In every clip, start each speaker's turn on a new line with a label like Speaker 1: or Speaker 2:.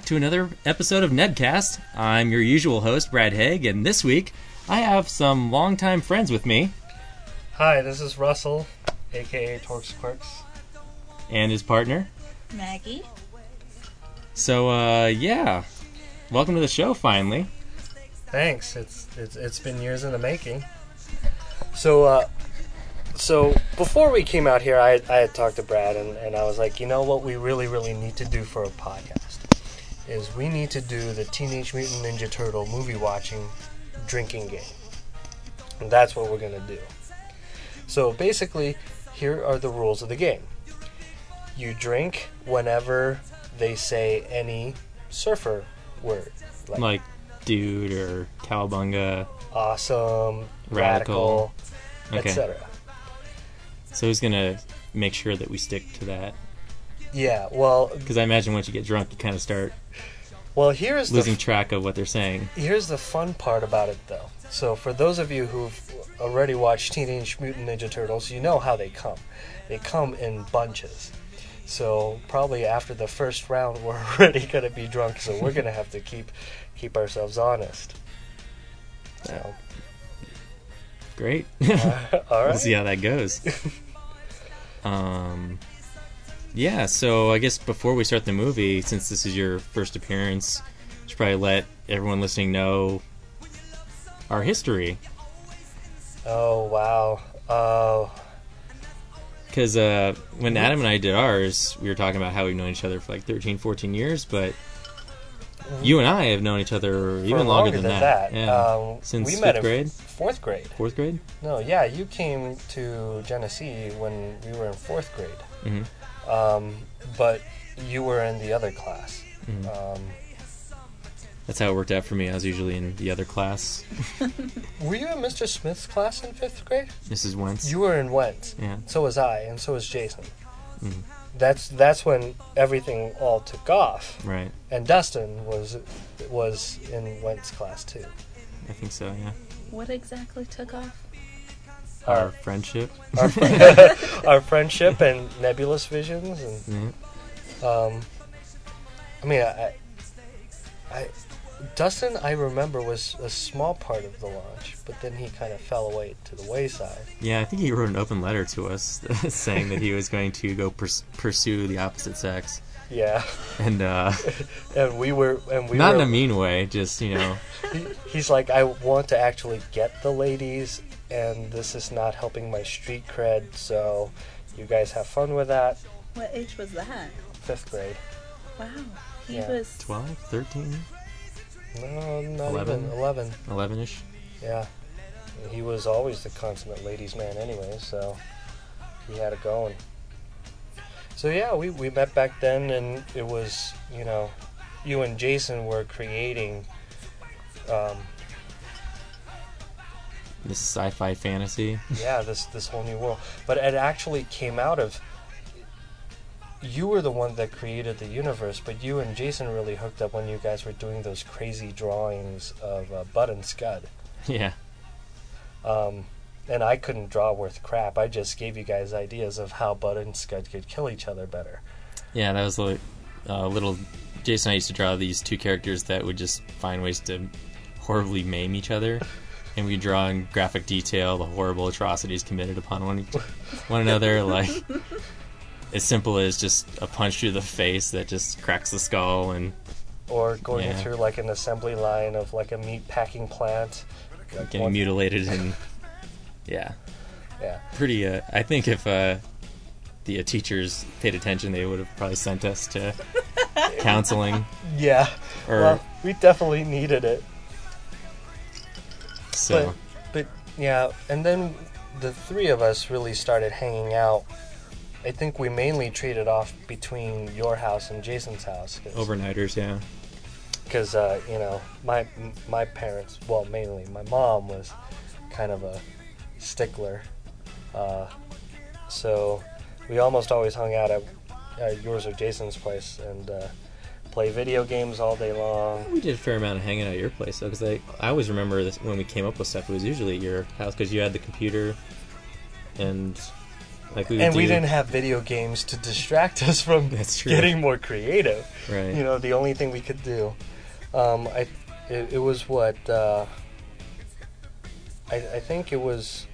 Speaker 1: Hello, and welcome back to another episode of Nebcast. I'm your usual host, Brad Haig, and this week I have some longtime friends with me
Speaker 2: Hi, this is Russell, aka Torx Quirks.
Speaker 1: and his partner.
Speaker 3: Maggie.
Speaker 1: So, uh, yeah, welcome to the show finally.
Speaker 2: Thanks. It's it's it's been years in the making. So uh so before we came out here I I had talked to Brad and, and I was like, you know what we really, really need to do for a podcast is we need to do the Teenage Mutant Ninja Turtle movie watching drinking game. And that's what we're gonna do. So basically, here are the rules of the game. You drink whenever they say any surfer word.
Speaker 1: Like, dude or cowabunga.
Speaker 2: awesome,
Speaker 1: Radical.
Speaker 2: radical,
Speaker 1: Okay,
Speaker 2: etc.
Speaker 1: so who's gonna make sure that we stick to that?
Speaker 2: Yeah, well,
Speaker 1: Because I imagine once you get drunk, you kind of start
Speaker 2: well, here's
Speaker 1: losing
Speaker 2: the
Speaker 1: track of what they're saying.
Speaker 2: here's the fun part about it, though. So, for those of you who've already watched Teenage Mutant Ninja Turtles, you know how they come. They come in bunches. So, probably after the first round, we're already gonna be drunk. So, we're gonna have to keep keep ourselves honest. So,
Speaker 1: Great.
Speaker 2: All right.
Speaker 1: We'll see how that goes. um, yeah. So I guess before we start the movie, since this is your first appearance, you should probably let everyone listening know our history.
Speaker 2: Oh wow. Oh,
Speaker 1: Because uh, when Adam and I did ours, we were talking about how we've known each other for like 13, 14 years, but you and I have known each other even
Speaker 2: for
Speaker 1: longer, than, that. Yeah.
Speaker 2: Um,
Speaker 1: Since
Speaker 2: we
Speaker 1: fifth
Speaker 2: met in
Speaker 1: grade,
Speaker 2: fourth grade.
Speaker 1: fourth grade.
Speaker 2: No, yeah, you came to Genesee when we were in fourth grade.
Speaker 1: hmm
Speaker 2: Um, but you were in the other class.
Speaker 1: Mhm.
Speaker 2: Um,
Speaker 1: That's how it worked out for me. I was usually in the other class.
Speaker 2: were you in Mr. Smith's class in fifth grade?
Speaker 1: Mrs. Wentz.
Speaker 2: You were in Wentz.
Speaker 1: yeah.
Speaker 2: So was I, and so was Jason.
Speaker 1: Mhm.
Speaker 2: That's that's when everything all took off,
Speaker 1: Right.
Speaker 2: and Dustin was was in Wentz class too.
Speaker 1: I think so. Yeah.
Speaker 3: What exactly took off?
Speaker 1: Our
Speaker 2: Our
Speaker 1: friendship.
Speaker 2: our, fr- our friendship and nebulous visions and
Speaker 1: Yeah.
Speaker 2: Um, I mean, I, I, Dustin, I remember was a small part of the launch, but then he kind of fell away to the wayside.
Speaker 1: Yeah, I think he wrote an open letter to us saying that he was going to go pers- pursue the opposite sex,
Speaker 2: Yeah,
Speaker 1: and uh,
Speaker 2: and we were, and we
Speaker 1: not
Speaker 2: were.
Speaker 1: in a mean way, just you know,
Speaker 2: he, he's like, I want to actually get the ladies, and this is not helping my street cred. So, you guys have fun with that.
Speaker 3: What age was that?
Speaker 2: Fifth grade.
Speaker 3: Wow. He
Speaker 2: Yeah.
Speaker 3: was
Speaker 1: 12, 13,
Speaker 2: No, not
Speaker 1: 11?
Speaker 2: even eleven.
Speaker 1: 11 ish.
Speaker 2: Yeah. He was always the consummate ladies' man anyway, so he had it going. So yeah, we, we met back then and it was, you know, you and Jason were creating um,
Speaker 1: This sci-fi fantasy.
Speaker 2: yeah, this this whole new world. But it actually came out of you were the one that created the universe, but you and Jason really hooked up when you guys were doing those crazy drawings of uh, Bud and Scud.
Speaker 1: Yeah,
Speaker 2: Um, and I couldn't draw worth crap. I just gave you guys ideas of how Bud and Scud could kill each other better.
Speaker 1: yeah, that was like uh, little. Jason and I used to draw these two characters that would just find ways to horribly maim each other, and we draw in graphic detail the horrible atrocities committed upon one one another, like as simple as just a punch through the face that just cracks the skull and
Speaker 2: Or going
Speaker 1: Yeah.
Speaker 2: through like an assembly line of like a meat packing plant. Like
Speaker 1: getting
Speaker 2: one-
Speaker 1: mutilated and yeah,
Speaker 2: Yeah.
Speaker 1: pretty. Uh, I think if uh, the uh, teachers paid attention, they would have probably sent us to counseling
Speaker 2: Yeah.
Speaker 1: or
Speaker 2: well, we definitely needed it.
Speaker 1: so.
Speaker 2: But yeah, and then the three of us really started hanging out. I think we mainly traded off between your house and Jason's house. Cause,
Speaker 1: Overnighters, yeah.
Speaker 2: because uh, you know my my parents well mainly my mom was kind of a stickler uh, so we almost always hung out at, yours or jason's place and uh, play video games all day long
Speaker 1: We did a fair amount of hanging out at your place, though, because I, I always remember this when we came up with stuff. It was usually at your house because you had the computer, and Like we
Speaker 2: and we didn't have video games to distract us from getting more creative.
Speaker 1: Right.
Speaker 2: You know, the only thing we could do. Um, I, it, it was what uh, I, I think it was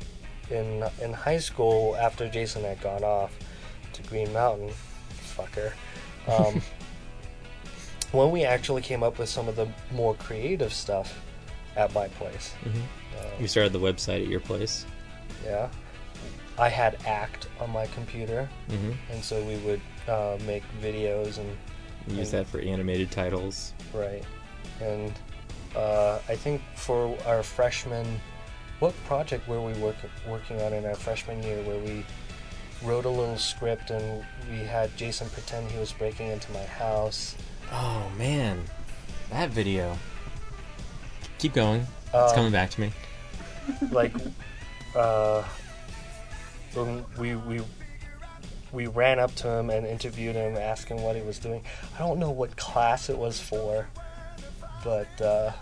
Speaker 2: in in high school after Jason had gone off to Green Mountain, fucker. Um, when we actually came up with some of the more creative stuff at my place.
Speaker 1: Mhm.
Speaker 2: Uh,
Speaker 1: You started the website at your place.
Speaker 2: yeah, I had Act on my computer,
Speaker 1: Mm-hmm.
Speaker 2: and so we would uh, make videos and
Speaker 1: Use
Speaker 2: And-
Speaker 1: that for animated titles.
Speaker 2: Right. And uh, I think for our freshman, what project were we work, working on in our freshman year where we wrote a little script and we had Jason pretend he was breaking into my house?
Speaker 1: Oh man, that video. Keep going. It's
Speaker 2: Um,
Speaker 1: coming back to me.
Speaker 2: like, uh, when we, we, we ran up to him and interviewed him, asking what he was doing. I don't know what class it was for, but uh,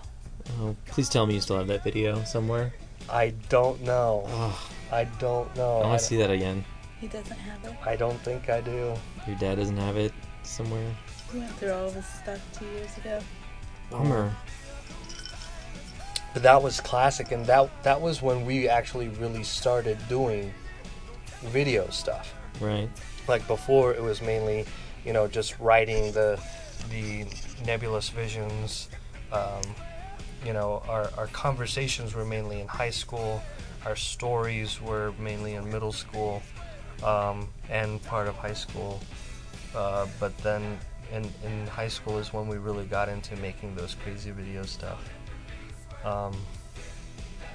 Speaker 1: Oh, please tell me you still have that video somewhere.
Speaker 2: I don't know.
Speaker 1: Oh,
Speaker 2: I don't know.
Speaker 1: I
Speaker 2: I
Speaker 1: want to see that again.
Speaker 3: He doesn't have it.
Speaker 2: I don't think I do.
Speaker 1: Your dad doesn't have it somewhere.
Speaker 3: He went through all of his stuff two years ago.
Speaker 1: Bummer.
Speaker 2: But that was classic, and that that was when we actually really started doing video stuff.
Speaker 1: Right.
Speaker 2: Like before, it was mainly, you know, just writing the the nebulous visions. Um, you know, our our conversations were mainly in high school. Our stories were mainly in middle school um, and part of high school. Uh, but then in, in high school is when we really got into making those crazy video stuff. Um,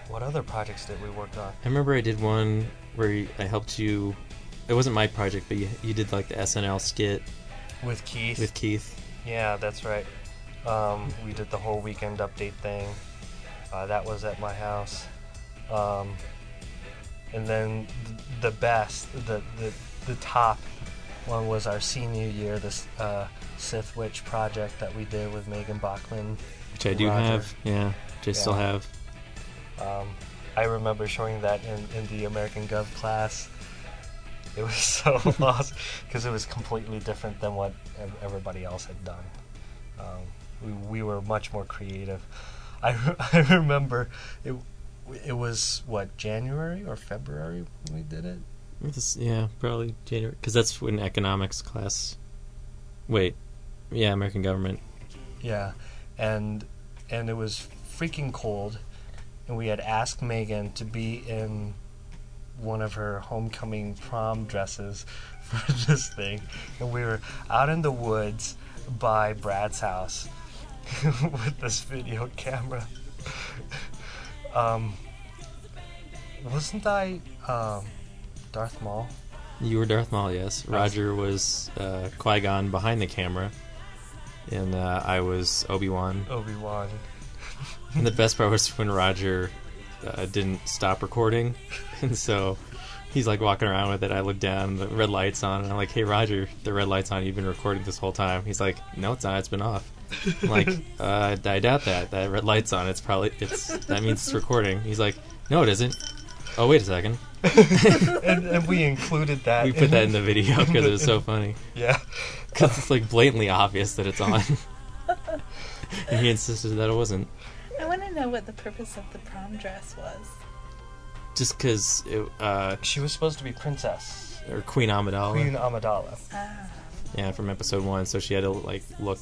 Speaker 2: what other projects did we work on?
Speaker 1: I remember I did one where I helped you. It wasn't my project, but you, you did like the SNL skit
Speaker 2: With Keith.
Speaker 1: with Keith.
Speaker 2: yeah, that's right. Um, we did the whole weekend update thing. Uh, that was at my house. Um, and then the best, the, the, the top one was our senior year, this uh, Sith Witch project that we did with Megan Bachman.
Speaker 1: Which I do
Speaker 2: Roger.
Speaker 1: have. Yeah. Which I still have.
Speaker 2: Um, I remember showing that in, in the American Gov class. It was so awesome because it was completely different than what everybody else had done. Um, we, we were much more creative. I, re- I remember it. It was what January or February when we did it.
Speaker 1: This- yeah, probably January. Because that's when economics class. Wait. Yeah, American government.
Speaker 2: Yeah, and and it was freaking cold, and we had asked Megan to be in one of her homecoming prom dresses for this thing, and we were out in the woods by Brad's house with this video camera. um, wasn't I um, Darth Maul?
Speaker 1: You were Darth Maul, yes. Roger was uh, Qui Gon behind the camera, and uh, I was Obi Wan.
Speaker 2: Obi Wan.
Speaker 1: And the best part was when Roger uh, didn't stop recording, and so he's like walking around with it. I look down, the red light's on, and I'm like, "Hey, Roger, the red light's on. You've been recording this whole time." He's like, "No, it's not. It's been off." I'm like, uh, I doubt that. That red light's on. It's probably it's that means it's recording. He's like, "No, it isn't." Oh, wait a second.
Speaker 2: and, and we included that.
Speaker 1: We put that in the video because it was so funny.
Speaker 2: Yeah.
Speaker 1: Because it's like blatantly obvious that it's on. and he insisted that it wasn't.
Speaker 3: I want to know what the purpose of the prom dress was.
Speaker 1: Just because it, uh,
Speaker 2: She was supposed to be princess.
Speaker 1: or Queen Amidala.
Speaker 2: Queen Amidala.
Speaker 3: Ah,
Speaker 1: Yeah, from episode one. So she had to like look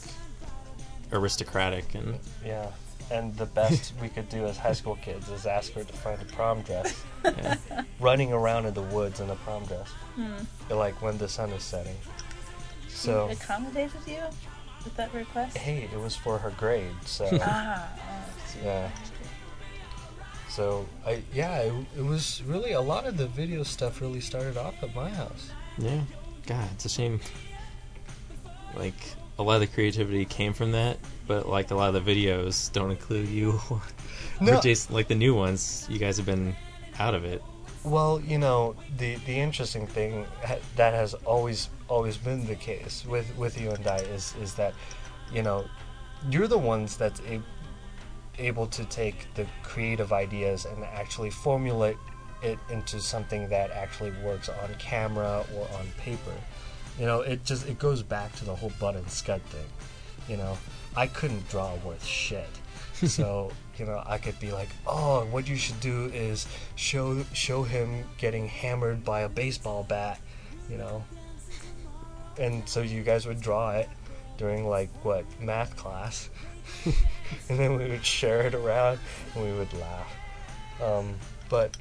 Speaker 1: aristocratic and
Speaker 2: Yeah. And the best we could do as high school kids is ask her to find a prom dress.
Speaker 1: yeah.
Speaker 2: Running around in the woods in a prom dress.
Speaker 3: hmm.
Speaker 2: Like when the sun is setting.
Speaker 3: She
Speaker 2: So,
Speaker 3: accommodated you with that request?
Speaker 2: hey, it was for her grade. So,
Speaker 3: Ah, oh, she-
Speaker 2: Yeah. so I yeah, it, it was really a lot of the video stuff really started off at my house.
Speaker 1: yeah. God, it's a shame. Like a lot of the creativity came from that, but like a lot of the videos don't include you.
Speaker 2: No.
Speaker 1: or Jason, like the new ones, you guys have been out of it.
Speaker 2: Well, you know, the the interesting thing ha- that has always always been the case with with you and I is is that, you know, you're the ones that's a, able to take the creative ideas and actually formulate it into something that actually works on camera or on paper. You know, it just it goes back to the whole Bud and Scud thing. You know, I couldn't draw worth shit. so you know, I could be like, "Oh, what you should do is show show him getting hammered by a baseball bat," you know. And so you guys would draw it during like what math class, and then we would share it around and we would laugh. Um, but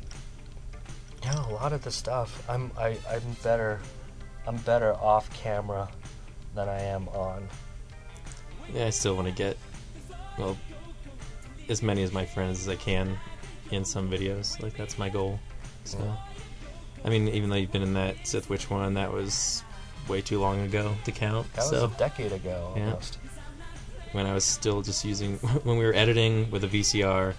Speaker 2: yeah, a lot of the stuff I'm I, I'm better I'm better off camera than I am on.
Speaker 1: Yeah, I still want to get well as many as my friends as I can in some videos. Like that's my goal. So,
Speaker 2: Yeah.
Speaker 1: I mean, even though you've been in that Sith Witch one, that was way too long ago to count.
Speaker 2: That
Speaker 1: so
Speaker 2: was a decade ago
Speaker 1: Yeah. When I was still just using when we were editing with a VCR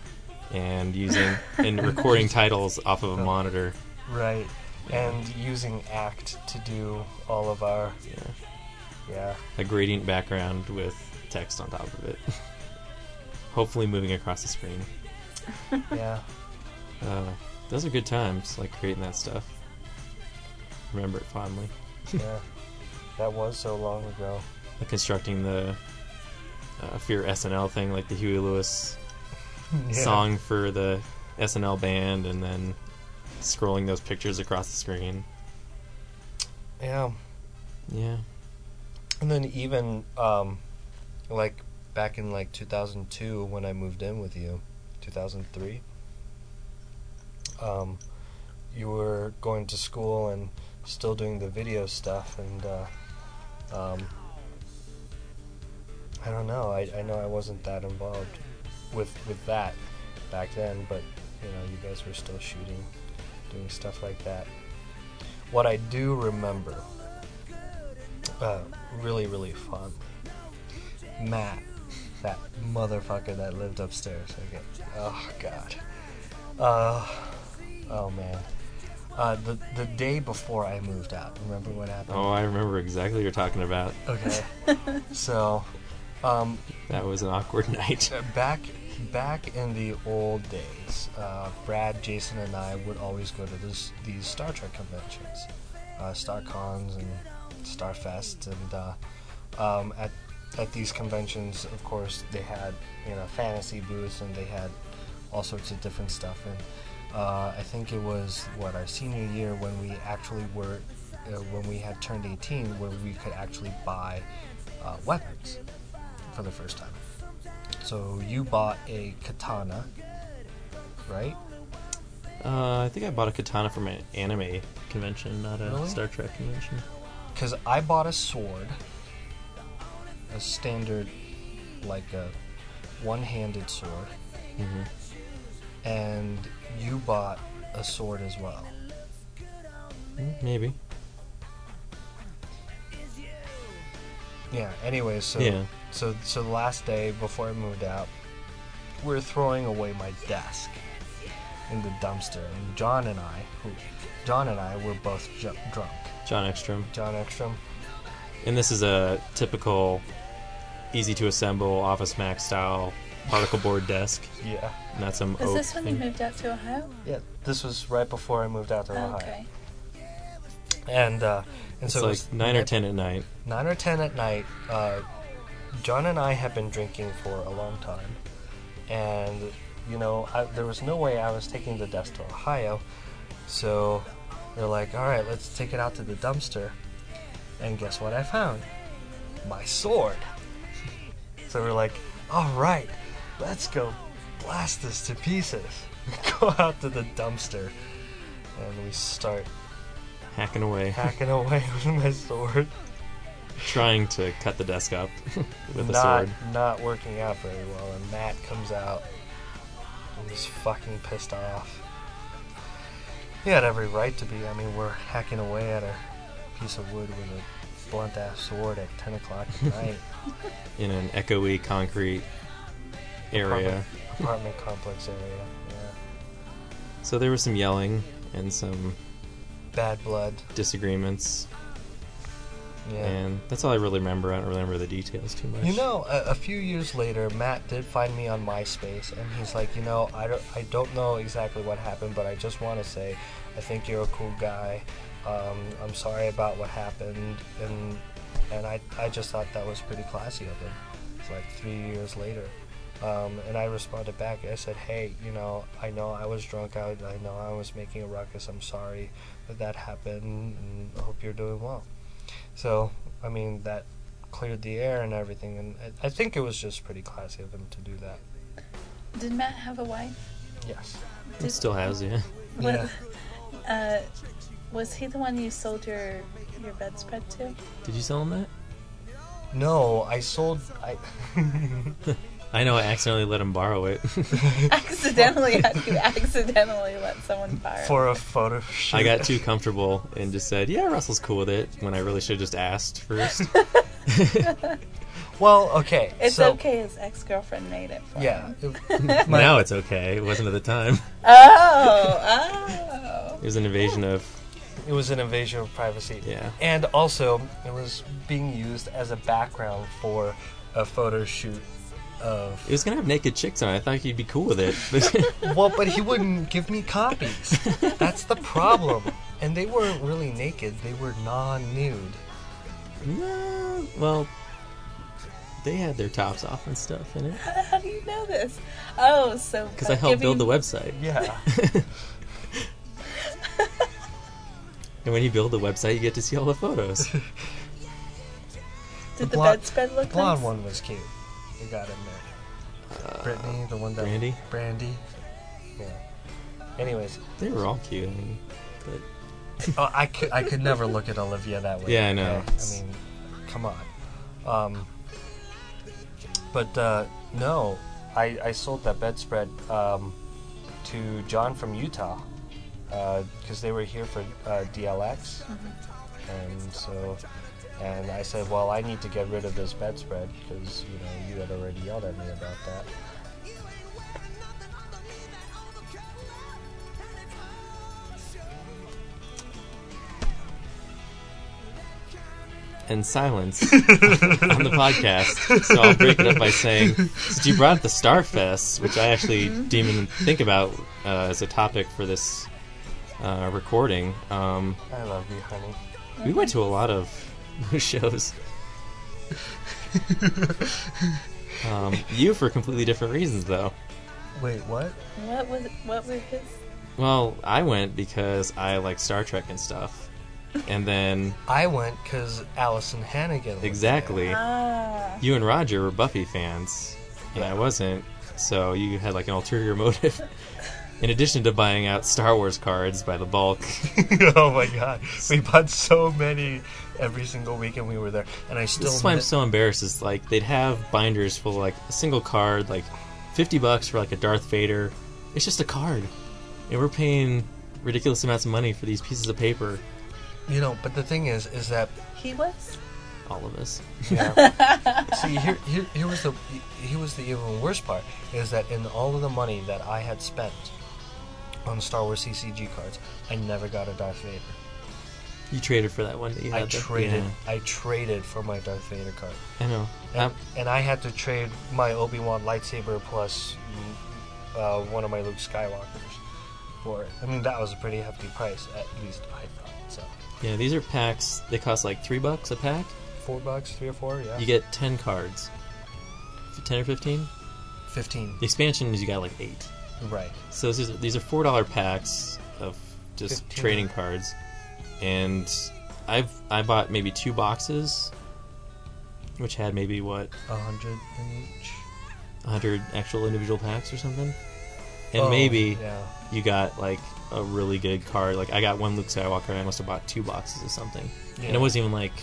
Speaker 1: and using and recording titles off of a monitor.
Speaker 2: Right. And using Act to do all of our
Speaker 1: Yeah,
Speaker 2: yeah.
Speaker 1: a gradient background with text on top of it. Hopefully, moving across the screen.
Speaker 2: Yeah.
Speaker 1: Uh, those are good times, like creating that stuff. Remember it fondly.
Speaker 2: yeah. That was so long ago.
Speaker 1: Like constructing the uh, Fear SNL thing, like the Huey Lewis
Speaker 2: Yeah.
Speaker 1: song for the SNL band, and then scrolling those pictures across the screen.
Speaker 2: Yeah.
Speaker 1: Yeah.
Speaker 2: And then even um like back in like 2002 when I moved in with you, 2003. Um you were going to school and still doing the video stuff and uh um I don't know. I, I know I wasn't that involved with with that back then, but you know, you guys were still shooting, doing stuff like that. What I do remember uh, really, really fondly. Matt, that motherfucker that lived upstairs. Okay. Oh God. Uh, oh man. Uh, the the day before I moved out. Remember what happened?
Speaker 1: Oh, I remember exactly what you're talking about.
Speaker 2: Okay. so, um,
Speaker 1: That was an awkward night.
Speaker 2: uh, back back in the old days, uh, Brad, Jason, and I would always go to this, these Star Trek conventions, uh, StarCons and Starfest, and uh, um, at at these conventions, of course, they had you know fantasy booths and they had all sorts of different stuff. And uh, I think it was what our senior year when we actually were uh, when we had turned 18, where we could actually buy uh, weapons for the first time. So you bought a katana, right?
Speaker 1: Uh, I think I bought a katana from an anime convention, not a
Speaker 2: Really?
Speaker 1: Star Trek convention.
Speaker 2: Because I bought a sword, a standard, like a one-handed sword,
Speaker 1: hmm
Speaker 2: and you bought a sword as well.
Speaker 1: Maybe.
Speaker 2: Yeah. Anyway, so
Speaker 1: Yeah.
Speaker 2: so so the last day before I moved out, we are throwing away my desk in the dumpster, and John and I, who, John and I were both ju- drunk.
Speaker 1: John Ekstrom.
Speaker 2: John Ekstrom.
Speaker 1: And this is a typical, easy to assemble Office Max style particle board desk.
Speaker 2: Yeah.
Speaker 1: Not some
Speaker 3: Was
Speaker 1: oak
Speaker 3: this when you moved out to Ohio?
Speaker 2: Yeah. This was right before I moved out to Ohio.
Speaker 3: okay.
Speaker 2: And uh, and
Speaker 1: It's
Speaker 2: so it
Speaker 1: like
Speaker 2: was
Speaker 1: nine or ten at night.
Speaker 2: Nine or ten at night. Uh, John and I have been drinking for a long time, and you know I, there was no way I was taking the desk to Ohio, so they're like, "All right, let's take it out to the dumpster." And guess what I found? My sword. So we're like, "All right, let's go blast this to pieces." We go out to the dumpster, and we start
Speaker 1: Hacking away.
Speaker 2: hacking away with my sword.
Speaker 1: Trying to cut the desk up with a sword.
Speaker 2: Not working out very well, and Matt comes out and he's fucking pissed off. He had every right to be. I mean, we're hacking away at a piece of wood with a blunt ass sword at 10 o'clock at night.
Speaker 1: in an echoey concrete area.
Speaker 2: Apartment, apartment complex area. Yeah.
Speaker 1: So there was some yelling and some
Speaker 2: Bad blood.
Speaker 1: disagreements.
Speaker 2: Yeah.
Speaker 1: And that's all I really remember. I don't remember the details too much.
Speaker 2: You know, a, a few years later, Matt did find me on MySpace, and he's like, you know, I don't, I don't know exactly what happened, but I just want to say, I think you're a cool guy. Um, I'm sorry about what happened, and and I, I just thought that was pretty classy of him. It's like three years later, um, and I responded back. I said, hey, you know, I know I was drunk. I, I know I was making a ruckus. I'm sorry that that happened, and I hope you're doing well. So, I mean, that cleared the air and everything, and I, I think it was just pretty classy of him to do that.
Speaker 3: Did Matt have a wife?
Speaker 2: Yes.
Speaker 1: It still has, yeah.
Speaker 2: Yeah.
Speaker 3: Uh, was he the one you sold your your bedspread to?
Speaker 1: Did you sell him that?
Speaker 2: No, I sold. I.
Speaker 1: I know I accidentally let him borrow it.
Speaker 3: accidentally, how do you accidentally let someone borrow?
Speaker 2: for a photo shoot.
Speaker 1: I got too comfortable and just said, "Yeah, Russell's cool with it." When I really should have just asked first.
Speaker 2: Well, okay.
Speaker 3: it's
Speaker 2: so,
Speaker 3: okay. His ex girlfriend made it for
Speaker 2: Yeah.
Speaker 3: him.
Speaker 2: it- my-
Speaker 1: now it's okay. It wasn't at the time.
Speaker 3: Oh, oh.
Speaker 1: It was an invasion of
Speaker 2: It was an invasion of privacy.
Speaker 1: yeah.
Speaker 2: And also, it was being used as a background for a photo shoot of.
Speaker 1: It was gonna have naked chicks on it. I thought he'd be cool with it.
Speaker 2: Well, but he wouldn't give me copies. That's the problem. And they weren't really naked, they were non nude.
Speaker 1: no, well, they had their tops off and stuff in it
Speaker 3: How, how do you know this? Oh, so
Speaker 1: because
Speaker 3: uh,
Speaker 1: I helped build the website.
Speaker 2: Yeah.
Speaker 1: And when you build the website, you get to see all the photos.
Speaker 3: Did
Speaker 2: The
Speaker 3: the,
Speaker 2: blonde-
Speaker 3: bedspread look the
Speaker 2: Blonde
Speaker 3: nice?
Speaker 2: one was cute. You got in there.
Speaker 1: Uh,
Speaker 2: Brittany, the one that.
Speaker 1: Brandy?
Speaker 2: Brandy. Yeah. Anyways,
Speaker 1: They were all cute. I mean, but
Speaker 2: oh, I could I could never look at Olivia that way.
Speaker 1: Yeah, I know.
Speaker 2: okay? I mean, come on. Um, but uh, no, I I sold that bedspread um, to John from Utah because they were here for uh, DLX, and so. And I said, well, I need to get rid of this bedspread because you know you had already yelled at me about that.
Speaker 1: and silence on the podcast. So I'll break it up by saying, since you brought up the Starfest, which I actually didn't even think about uh, as a topic for this uh, recording, um,
Speaker 2: I love you, honey.
Speaker 1: we went to a lot of shows. Um, you for completely different reasons, though.
Speaker 2: Wait, what?
Speaker 3: What was? What were his?
Speaker 1: Well, I went because I like Star Trek and stuff, and then
Speaker 2: I went because Alyson Hannigan. was
Speaker 1: exactly.
Speaker 3: Ah,
Speaker 1: you and Roger were Buffy fans, and I wasn't. So you had like an ulterior motive. In addition to buying out Star Wars cards by the bulk,
Speaker 2: oh my god, we bought so many every single weekend we were there, and I still.
Speaker 1: this is why I'm so embarrassed. Is like they'd have binders full of like a single card, like fifty bucks for like a Darth Vader. It's just a card, and we're paying ridiculous amounts of money for these pieces of paper.
Speaker 2: you know, but the thing is, is that
Speaker 3: he was.
Speaker 1: All of us.
Speaker 2: yeah. See, here, here, here was the here was the even worse part is that in all of the money that I had spent on Star Wars CCG cards, I never got a Darth Vader.
Speaker 1: You traded for that one that you had.
Speaker 2: I
Speaker 1: the-
Speaker 2: traded,
Speaker 1: yeah,
Speaker 2: I traded for my Darth Vader card.
Speaker 1: I know.
Speaker 2: and,
Speaker 1: Um,
Speaker 2: and I had to trade my Obi Wan lightsaber plus uh, one of my Luke Skywalkers for it. I mean, that was a pretty hefty price, at least I thought. So,
Speaker 1: yeah, these are packs. They cost like three bucks a pack.
Speaker 2: four bucks, three or four, yeah.
Speaker 1: You get ten cards. Ten or fifteen.
Speaker 2: fifteen,
Speaker 1: The expansion is you got like eight.
Speaker 2: right?
Speaker 1: So these are, these are four dollar packs of just
Speaker 2: 15.
Speaker 1: trading cards, and I've I bought maybe two boxes, which had maybe what
Speaker 2: A hundred in each.
Speaker 1: a hundred actual individual packs or something, and
Speaker 2: Oh,
Speaker 1: maybe
Speaker 2: yeah.
Speaker 1: you got like a really good card. Like I got one Luke Skywalker, and I must have bought two boxes of something, and it wasn't even like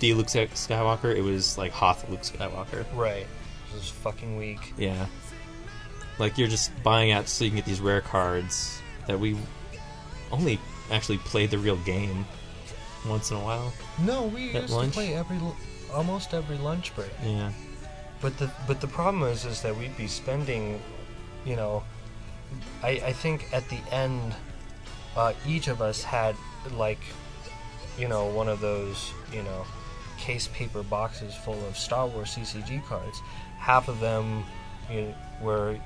Speaker 1: the Luke Skywalker. It was like Hoth Luke Skywalker.
Speaker 2: right. It was fucking weak.
Speaker 1: Yeah. Like you're just buying out so you can get these rare cards that we only actually played the real game once in a while.
Speaker 2: No, we used
Speaker 1: lunch?
Speaker 2: to play every almost every lunch break.
Speaker 1: Yeah.
Speaker 2: But the but the problem is is that we'd be spending, you know, I I think at the end, uh, each of us had like you know, one of those, you know, case paper boxes full of Star Wars CCG cards. Half of them you know, were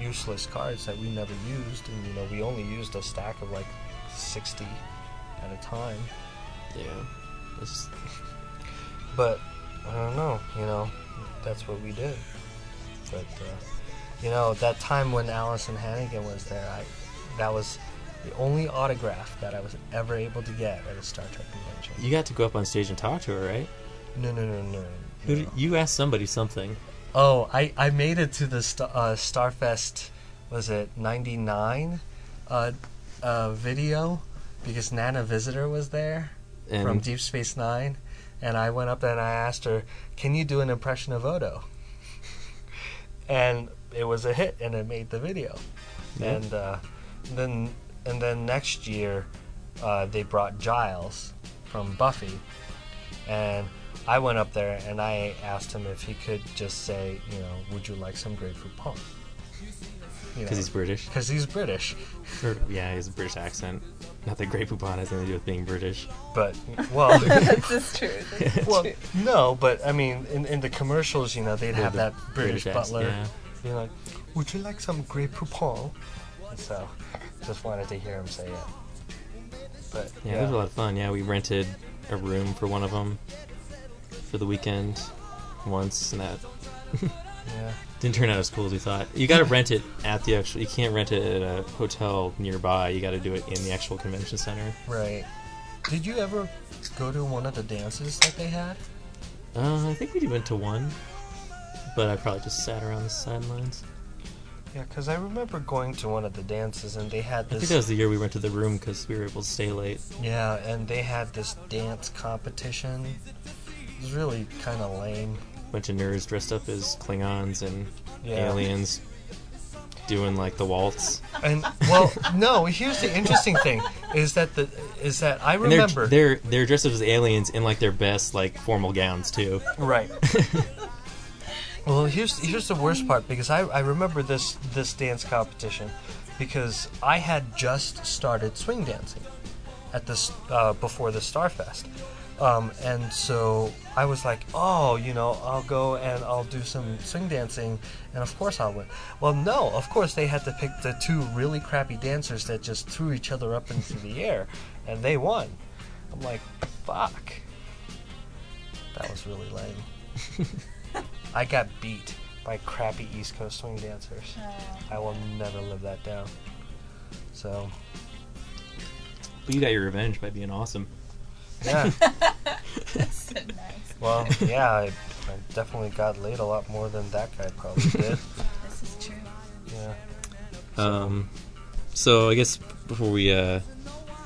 Speaker 2: useless cards that we never used, and you know, we only used a stack of like 60 at a time.
Speaker 1: Yeah. It's,
Speaker 2: But I don't know, you know, that's what we did. But uh, you know, that time when Alyson Hannigan was there, I that was the only autograph that I was ever able to get at a Star Trek convention.
Speaker 1: you got to go up on stage and talk to her, right?
Speaker 2: No, no, no, no. No.
Speaker 1: you asked somebody something.
Speaker 2: Oh, I, I made it to the Star, uh, Starfest, was it 99 uh, uh, video because Nana Visitor was there
Speaker 1: And
Speaker 2: from Deep Space Nine. And I went up there and I asked her, Can you do an impression of Odo? and it was a hit and it made the video.
Speaker 1: Yeah.
Speaker 2: And uh, then and then next year uh, they brought Giles from Buffy, and I went up there and I asked him if he could just say, you know, would you like some Grey Poupon?
Speaker 1: Because he's British.
Speaker 2: because he's British.
Speaker 1: Or, yeah, he has a British accent. Not that Grey Poupon has anything to do with being British.
Speaker 2: But well,
Speaker 3: That's just true. That's
Speaker 2: well,
Speaker 3: true.
Speaker 2: no, but I mean, in, in the commercials, you know, they'd have
Speaker 1: the
Speaker 2: that British,
Speaker 1: British accent,
Speaker 2: butler.
Speaker 1: yeah.
Speaker 2: You know, like, would you like some Grey Poupon? And so, just wanted to hear him say it. But
Speaker 1: Yeah, it was a lot of fun. Yeah, we rented a room for one of them for the weekend once, and that
Speaker 2: yeah.
Speaker 1: didn't turn out as cool as we thought. You got to rent it at the actual. You can't rent it at a hotel nearby. You got to do it in the actual convention center.
Speaker 2: Right. Did you ever go to one of the dances that they had?
Speaker 1: Uh, I think we went to one, but I probably just sat around the sidelines.
Speaker 2: Yeah, because I remember going to one of the dances and they had
Speaker 1: I think
Speaker 2: this.
Speaker 1: that was the year we rented the room because we were able to stay late.
Speaker 2: Yeah, and they had this dance competition. It was really kind of lame.
Speaker 1: Bunch of nerds dressed up as Klingons and
Speaker 2: Yeah.
Speaker 1: aliens doing like the waltz.
Speaker 2: And well, no. Here's the interesting thing: is that the is that I remember
Speaker 1: they're, they're they're dressed up as aliens in like their best like formal gowns too.
Speaker 2: right. well, here's here's the worst part because I, I remember this this dance competition because I had just started swing dancing at this uh, before the Starfest. Um, and so I was like, oh, you know, I'll go and I'll do some swing dancing, and of course I'll win. Well, no, of course they had to pick the two really crappy dancers that just threw each other up into the air, and they won. I'm like, fuck. That was really lame. I got beat by crappy East Coast swing dancers.
Speaker 3: Oh.
Speaker 2: I will never live that down. So,
Speaker 1: But you got your revenge by being awesome.
Speaker 2: Yeah.
Speaker 3: That's so nice.
Speaker 2: Well, yeah, I, I definitely got laid a lot more than that guy probably did.
Speaker 3: This is true.
Speaker 2: Yeah.
Speaker 1: Um, so I guess before we uh,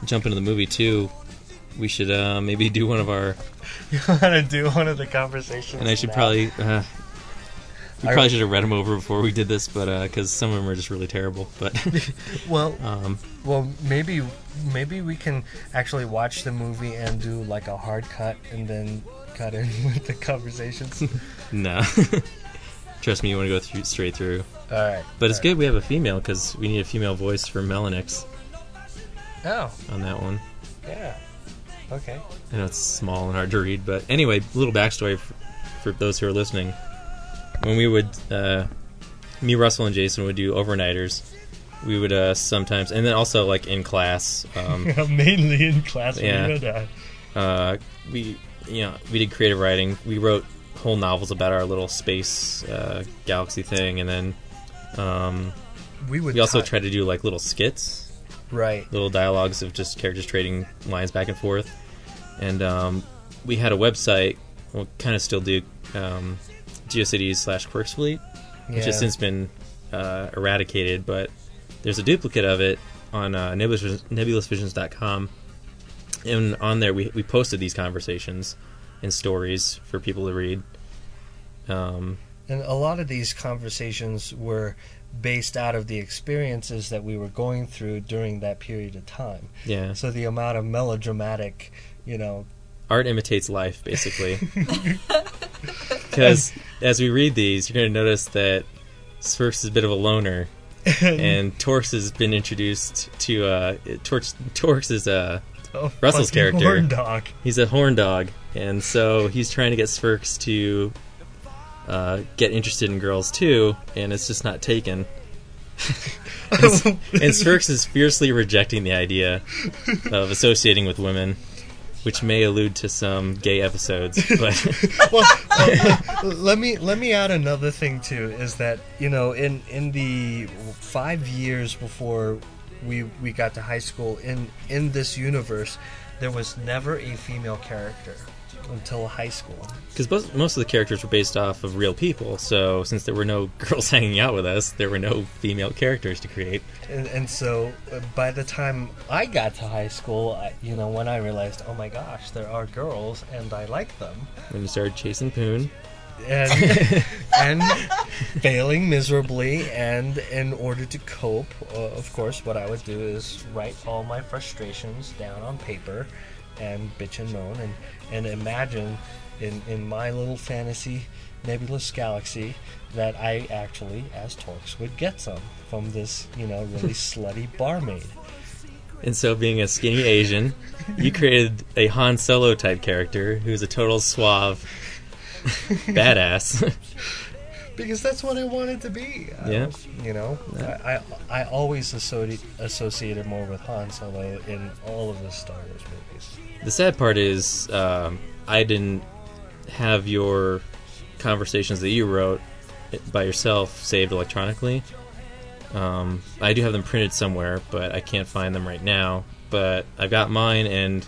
Speaker 1: jump into the movie too, we should uh, maybe do one of our.
Speaker 2: You want to do one of the conversations?
Speaker 1: And I should
Speaker 2: now?
Speaker 1: probably. Uh, we probably should have read them over before we did this, but because some of them are just really terrible. But
Speaker 2: Well,
Speaker 1: um,
Speaker 2: well, maybe maybe we can actually watch the movie and do like a hard cut and then cut in with the conversations.
Speaker 1: no. Trust me, you want to go through straight through.
Speaker 2: All right.
Speaker 1: But it's
Speaker 2: all
Speaker 1: good we have a female because we need a female voice for Melanix
Speaker 2: Oh,
Speaker 1: on that one.
Speaker 2: Yeah. Okay.
Speaker 1: I know it's small and hard to read, but anyway, little backstory for, for those who are listening. When we would, uh, me, Russell, and Jason would do overnighters. We would uh, sometimes, and then also like in class, um,
Speaker 2: Mainly in class
Speaker 1: Yeah.
Speaker 2: you did that.
Speaker 1: uh, we you know we did creative writing. We wrote whole novels about our little space uh, galaxy thing, and then um,
Speaker 2: We would.
Speaker 1: we also
Speaker 2: cut-
Speaker 1: tried to do like little skits
Speaker 2: Right.
Speaker 1: little dialogues of just characters trading lines back and forth. And um, we had a website, We well, kind of still do, um, GeoCities slash Quirks Fleet, which has since been uh, eradicated, but there's a duplicate of it on uh, nebulous, nebulousvisions.com. And on there, we, we posted these conversations and stories for people to read. Um,
Speaker 2: And a lot of these conversations were based out of the experiences that we were going through during that period of time.
Speaker 1: yeah.
Speaker 2: So the amount of melodramatic, you know,
Speaker 1: art imitates life, basically. Because as we read these, you're going to notice that Spherx is a bit of a loner, and Torx has been introduced to. Uh, Torx, Torx is uh,
Speaker 2: A
Speaker 1: Russell's character.
Speaker 2: horn dog.
Speaker 1: He's a horn dog, and so he's trying to get Spherx to uh, get interested in girls too, and it's just not taken. and, and is fiercely rejecting the idea of associating with women, which may allude to some gay episodes. But
Speaker 2: well, uh, let me let me add another thing too. Is that you know in in the five years before we we got to high school in in this universe, there was never a female character until high school.
Speaker 1: because most, of the characters were based off of real people, so since there were no girls hanging out with us, there were no female characters to create.
Speaker 2: And, and so uh, by the time I got to high school, I, you know, when I realized, oh my gosh, there are girls and I like them,
Speaker 1: When you started chasing Poon,
Speaker 2: and and failing miserably, and in order to cope, uh, of course, what I would do is write all my frustrations down on paper, and bitch and moan, and and imagine in in my little fantasy nebulous galaxy that I actually, as Torx, would get some from this, you know, really slutty barmaid.
Speaker 1: And so, being a skinny Asian, you created a Han Solo type character who's a total suave badass.
Speaker 2: Because that's what I wanted to be.
Speaker 1: Yeah.
Speaker 2: was- you know, I, I I always associated associated more with Han Solo in all of the Star Wars movies.
Speaker 1: the sad part is, um, I didn't have your conversations that you wrote by yourself saved electronically. Um, I do have them printed somewhere, but I can't find them right now. But I've got mine, and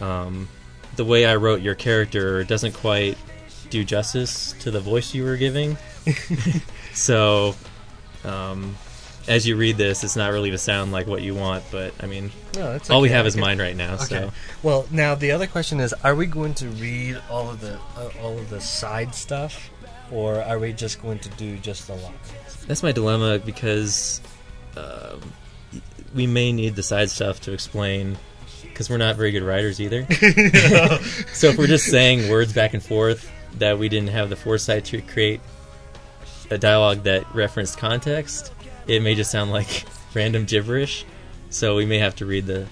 Speaker 1: um, the way I wrote your character doesn't quite do justice to the voice you were giving. so, um, as you read this, it's not really to sound like what you want, but I mean,
Speaker 2: No, that's
Speaker 1: all we
Speaker 2: okay,
Speaker 1: have is
Speaker 2: okay.
Speaker 1: mine right now.
Speaker 2: Okay.
Speaker 1: So,
Speaker 2: Well, now the other question is: Are we going to read all of the uh, all of the side stuff, or are we just going to do just the lines?
Speaker 1: That's my dilemma because um, we may need the side stuff to explain because we're not very good writers either. so if we're just saying words back and forth that we didn't have the foresight to create a dialogue that referenced context, it may just sound like random gibberish. So we may have to read the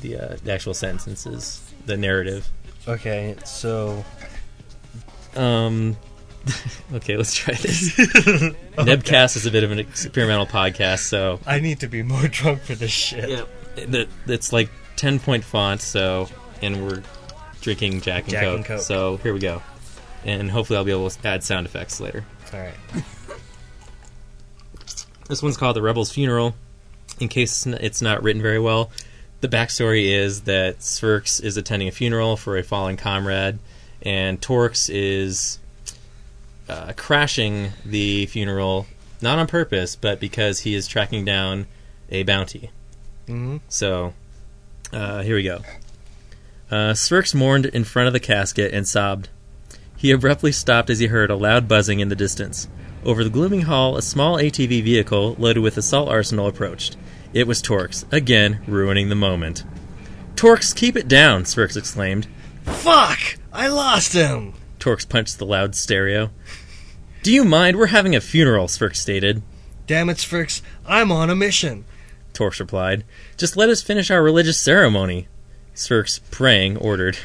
Speaker 1: the, uh, the actual sentences, the narrative.
Speaker 2: Okay, so
Speaker 1: Um, okay, let's try this. Nebcast is a bit of an experimental podcast, so
Speaker 2: I need to be more drunk for this shit.
Speaker 1: That it's like ten point font. So, and we're drinking Jack and,
Speaker 2: Jack
Speaker 1: Coke,
Speaker 2: and Coke.
Speaker 1: So here we go, and hopefully I'll be able to add sound effects later.
Speaker 2: All right.
Speaker 1: This one's called The Rebel's Funeral. In case it's not written very well, the backstory is that Spherx is attending a funeral for a fallen comrade, and Torx is uh, crashing the funeral, not on purpose, but because he is tracking down a bounty.
Speaker 2: hmm
Speaker 1: So, uh, here we go. Uh, Spherx mourned in front of the casket and sobbed. He abruptly stopped as he heard a loud buzzing in the distance. Over the glooming hall, a small ATV vehicle loaded with assault arsenal approached. It was Torx, again ruining the moment. Torx, keep it down! Spherx exclaimed.
Speaker 2: Fuck! I lost him.
Speaker 1: Torx punched the loud stereo. Do you mind? We're having a funeral, Spherx stated.
Speaker 2: Damn it, Spherx! I'm on a mission.
Speaker 1: Torx replied. Just let us finish our religious ceremony. Spherx, praying, ordered.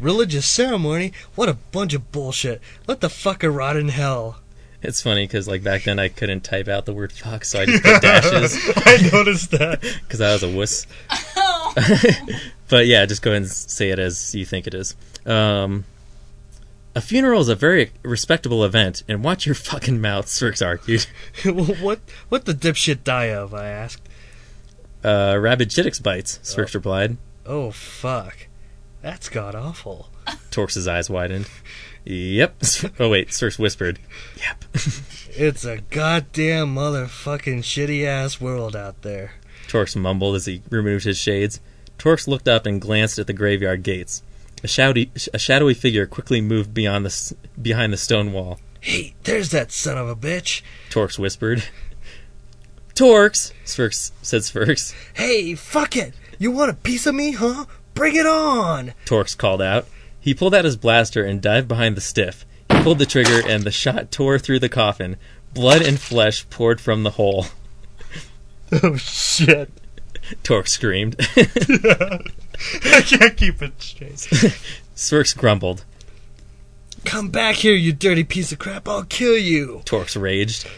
Speaker 2: Religious ceremony? What a bunch of bullshit. Let the fucker rot in hell.
Speaker 1: It's funny because like back then I couldn't type out the word fuck, so I just put dashes
Speaker 2: I noticed that.
Speaker 1: because I was a wuss. but yeah, just go ahead and say it as you think it is. Um, a funeral is a very respectable event, and watch your fucking mouth, Spherx argued.
Speaker 2: what what the dipshit die of? I asked.
Speaker 1: Uh, rabid chittix bites, Spherx replied.
Speaker 2: Oh fuck, that's god awful.
Speaker 1: Torx's eyes widened. Yep. Oh wait, Spherx whispered. Yep.
Speaker 2: It's a goddamn motherfucking shitty ass world out there.
Speaker 1: Torx mumbled as he removed his shades. Torx looked up and glanced at the graveyard gates. A shadowy, a shadowy figure quickly moved beyond the behind the stone wall.
Speaker 2: Hey, there's that son of a bitch.
Speaker 1: Torx whispered. Torx, Spherx said Spherx.
Speaker 2: Hey, fuck it. You want a piece of me, huh? Bring it on.
Speaker 1: Torx called out. He pulled out his blaster and dived behind the stiff. He pulled the trigger and the shot tore through the coffin. Blood and flesh poured from the hole.
Speaker 2: Oh shit.
Speaker 1: Torx screamed.
Speaker 2: I can't keep it straight.
Speaker 1: Spherx grumbled.
Speaker 2: Come back here, you dirty piece of crap! I'll kill you.
Speaker 1: Torx raged.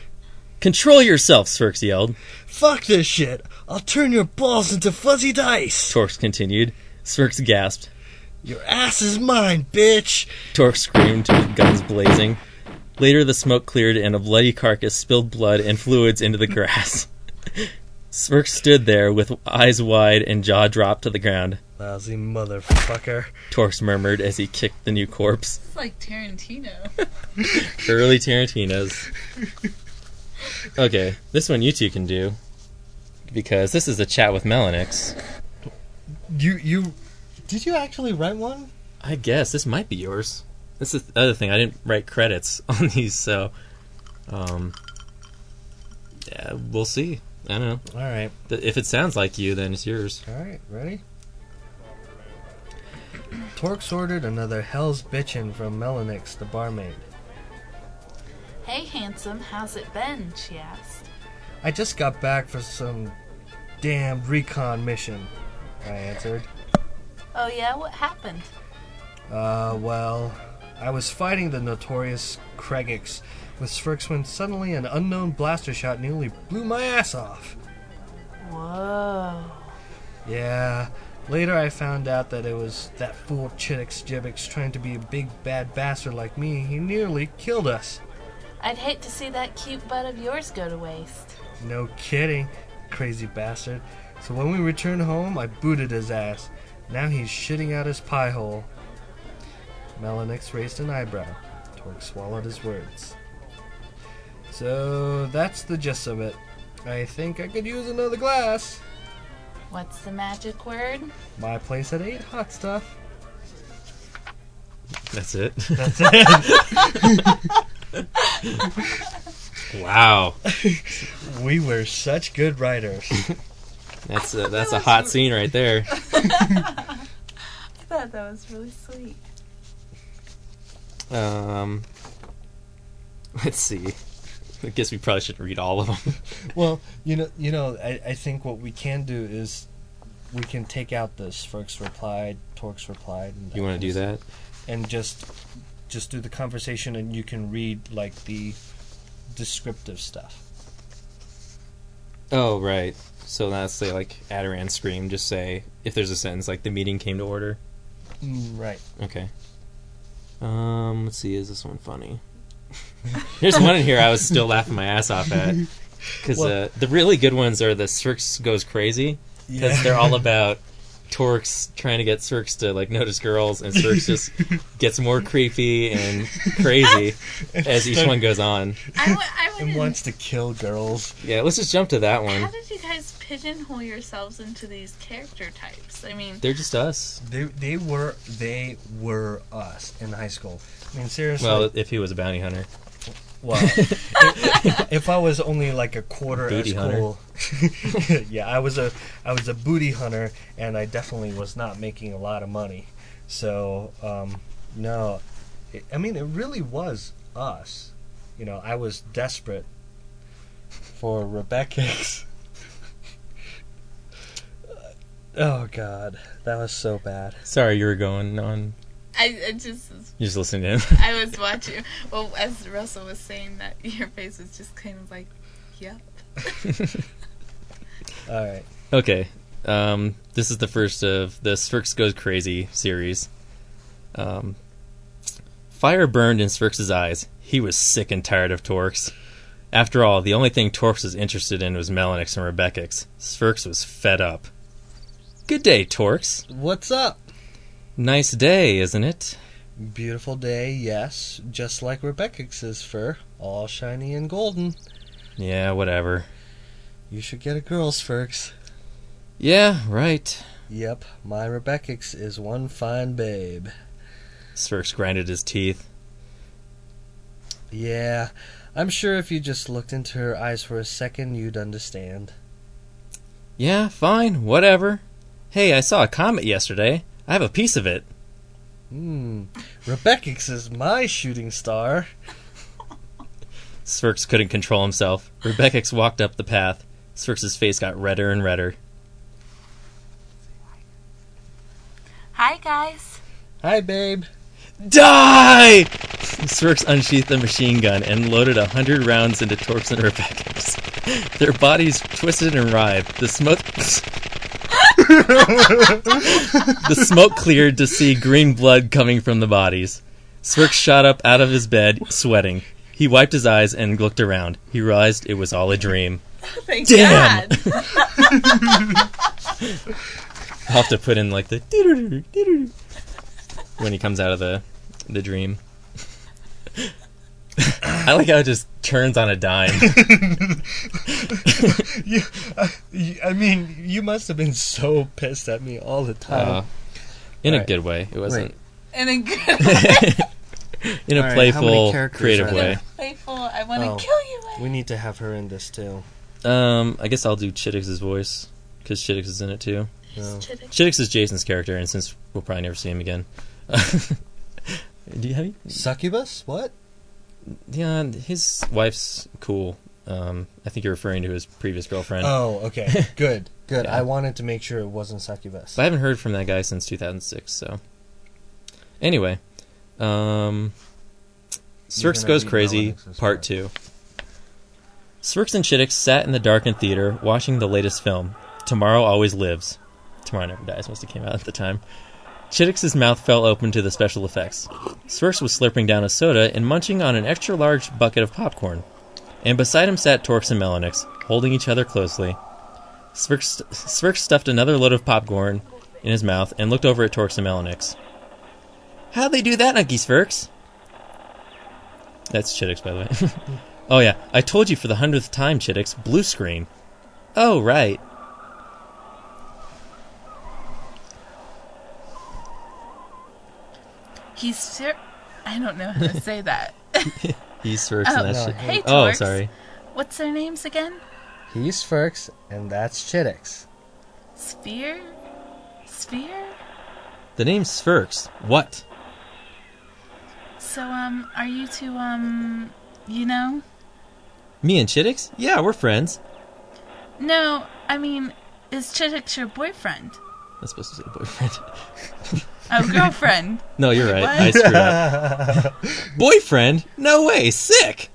Speaker 1: Control yourself, Spherx yelled.
Speaker 2: Fuck this shit! I'll turn your balls into fuzzy dice.
Speaker 1: Torx continued. Spherx gasped.
Speaker 2: Your ass is mine, bitch.
Speaker 1: Torx screamed guns blazing. Later, the smoke cleared and a bloody carcass spilled blood and fluids into the grass. Spherx stood there with eyes wide and jaw dropped to the ground.
Speaker 2: Lousy motherfucker.
Speaker 1: Torx murmured as he kicked the new corpse.
Speaker 3: It's like Tarantino.
Speaker 1: Early Tarantino's. Okay, this one you two can do. Because this is a chat with Melanix.
Speaker 2: You you did you actually write one?
Speaker 1: I guess this might be yours. This is the other thing. I didn't write credits on these, so um, yeah, we'll see. I don't know.
Speaker 2: All right,
Speaker 1: If it sounds like you, then it's yours.
Speaker 2: all right, ready? Torx ordered another Hell's Bitchin' from Melanix, the barmaid.
Speaker 3: hey, handsome, how's it been? She asked.
Speaker 2: I just got back for some damn recon mission. I answered.
Speaker 3: Oh yeah, what happened?
Speaker 2: Uh, well, I was fighting the notorious Kregix with Spherx when suddenly an unknown blaster shot nearly blew my ass off.
Speaker 3: Whoa.
Speaker 2: Yeah, later I found out that it was that fool Chittix Jibbix trying to be a big bad bastard like me. He nearly killed us.
Speaker 3: I'd hate to see that cute butt of yours go to waste.
Speaker 2: No kidding, crazy bastard. So when we returned home, I booted his ass. Now he's shitting out his pie hole. Melanix raised an eyebrow. Torx swallowed his words. So that's the gist of it. I think I could use another glass.
Speaker 3: What's the magic word?
Speaker 2: My place at 8 hot stuff.
Speaker 1: That's it.
Speaker 2: That's it.
Speaker 1: wow,
Speaker 2: we were such good writers.
Speaker 1: that's a, that's a hot scene right there.
Speaker 3: I thought that was really sweet.
Speaker 1: Um, let's see. I guess we probably should read all of them.
Speaker 2: Well, you know, you know, I, I think what we can do is we can take out this Ferks replied, Torx replied. And
Speaker 1: You want to do that?
Speaker 2: And just just do the conversation, and you can read like the descriptive stuff.
Speaker 1: Oh, right. So that's say like Adaran scream. Just say if there's a sentence like the meeting came to order.
Speaker 2: Mm, right.
Speaker 1: Okay. Um, let's see. Is this one funny? There's one in here I was still laughing my ass off at because
Speaker 2: Well-
Speaker 1: uh, the really good ones are the Cirx goes crazy because they're all about Torx trying to get Cirx to like notice girls, and Cirx just gets more creepy and crazy as each one goes on.
Speaker 3: I, w- I
Speaker 2: and wants to kill girls.
Speaker 1: Yeah, let's just jump to that
Speaker 3: How
Speaker 1: one.
Speaker 3: did you guys pigeonhole yourselves into these character types? I mean,
Speaker 1: They're just us.
Speaker 2: They they were they were us in high school. I mean, seriously.
Speaker 1: Well, if he was a bounty hunter.
Speaker 2: Well, if, if I was only like a quarter
Speaker 1: Booty
Speaker 2: as
Speaker 1: hunter.
Speaker 2: cool, yeah, I was a I was a booty hunter, and I definitely was not making a lot of money. So um, no, it, I mean it really was us. You know, I was desperate for Rebekix. Oh God, that was so bad.
Speaker 1: Sorry, you were going on.
Speaker 3: I, I just
Speaker 1: You're just listening to him.
Speaker 3: I was watching. Well, as Russell was saying that, your face was just kind of like, yep.
Speaker 2: All right.
Speaker 1: Okay. Um, this is the first of the Spherx Goes Crazy series. Um, fire burned in Spherx's eyes. He was sick and tired of Torx. After all, the only thing Torx was interested in was Melanix and Rebekix. Spherx was fed up. Good day, Torx.
Speaker 2: What's up?
Speaker 1: Nice day, isn't it?
Speaker 2: Beautiful day, yes, just like Rebekix fur, all shiny and golden.
Speaker 1: Yeah, whatever.
Speaker 2: You should get a girl's furks.
Speaker 1: Yeah, right.
Speaker 2: Yep, my Rebekix is one fine babe.
Speaker 1: Spherx grinded his teeth.
Speaker 2: Yeah, I'm sure if you just looked into her eyes for a second, you'd understand.
Speaker 1: Yeah, fine, whatever. Hey, I saw a comet yesterday. I have a piece of it.
Speaker 2: Hmm, Rebekix is my shooting star.
Speaker 1: Spherx couldn't control himself. Rebekix walked up the path. Spherx's face got redder and redder.
Speaker 3: Hi, guys.
Speaker 2: Hi, babe.
Speaker 1: Die! Spherx unsheathed a machine gun and loaded a hundred rounds into Torx and Rebekix. Their bodies twisted and writhed. The smoke. the smoke cleared to see green blood coming from the bodies. Spherx shot up out of his bed, sweating. He wiped his eyes and looked around. He realized it was all a dream.
Speaker 3: Thank
Speaker 1: Damn. I'll have to put in like the when he comes out of the the dream. I like how it just turns on a dime.
Speaker 2: You, uh, you- I mean, you must have been so pissed at me all the time.
Speaker 1: Uh, in a
Speaker 2: Alright.
Speaker 1: good way. It wasn't
Speaker 3: In a good
Speaker 1: in a
Speaker 2: Alright, how many
Speaker 1: playful, creative way.
Speaker 3: playful, I want to
Speaker 2: Oh.
Speaker 3: kill you. way.
Speaker 2: we need to have her in this too.
Speaker 1: Um, I guess I'll do Chittix' voice because Chittix is in it too.
Speaker 2: No.
Speaker 3: Chittix.
Speaker 1: Chittix is Jason's character, and since we'll probably never see him again, do you have you?
Speaker 2: Succubus? What?
Speaker 1: Yeah, his wife's cool. Um, I think you're referring to his previous girlfriend.
Speaker 2: Oh, okay. Good. Good.
Speaker 1: Yeah.
Speaker 2: I wanted to make sure it wasn't succubus.
Speaker 1: But I haven't heard from that guy since 2006. So, anyway, um,
Speaker 2: gonna
Speaker 1: goes crazy, part two. Spherx and Chittix sat in the darkened theater watching the latest film. Tomorrow always lives. Tomorrow never dies. Must have came out at the time. Chittix's mouth fell open to the special effects. Spherx was slurping down a soda and munching on an extra large bucket of popcorn. And beside him sat Torx and Melanix, holding each other closely. Spherx stuffed another load of popcorn in his mouth and looked over at Torx and Melanix. How'd they do that, Unky Spherx? That's Chittix, by the way. oh, yeah. I told you for the hundredth time, Chittix. Blue screen. Oh, right.
Speaker 3: He's ser- I don't know how to say that.
Speaker 1: He's Spherx
Speaker 3: Oh,
Speaker 1: and that's
Speaker 2: no,
Speaker 1: shit.
Speaker 3: hey,
Speaker 1: Oh,
Speaker 3: Torx.
Speaker 1: sorry.
Speaker 3: What's their names again?
Speaker 2: He's Ferks, and that's Chittix.
Speaker 3: Sphere? Sphere?
Speaker 1: The name's Spherx. What?
Speaker 3: So, um, are you two, um, you know?
Speaker 1: Me and Chittix? Yeah, we're friends.
Speaker 3: No, I mean, is Chittix your boyfriend?
Speaker 1: I'm supposed to say boyfriend.
Speaker 3: Oh, girlfriend.
Speaker 1: no, you're right.
Speaker 3: What?
Speaker 1: I screwed up. boyfriend? No way. Sick.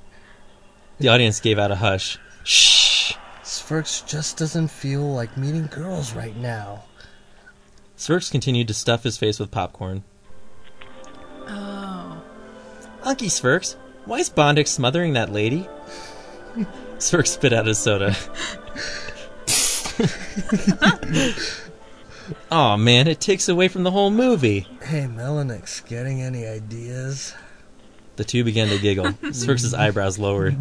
Speaker 1: The audience gave out a hush. Shh.
Speaker 2: Spherx just doesn't feel like meeting girls right now.
Speaker 1: Spherx continued to stuff his face with popcorn.
Speaker 3: Oh.
Speaker 1: Unky Spherx, why is Bondix smothering that lady? Spherx spit out his soda. Oh man, it takes away from the whole movie.
Speaker 2: Hey, Melanix, getting any ideas?
Speaker 1: The two began to giggle. Spherx' eyebrows lowered.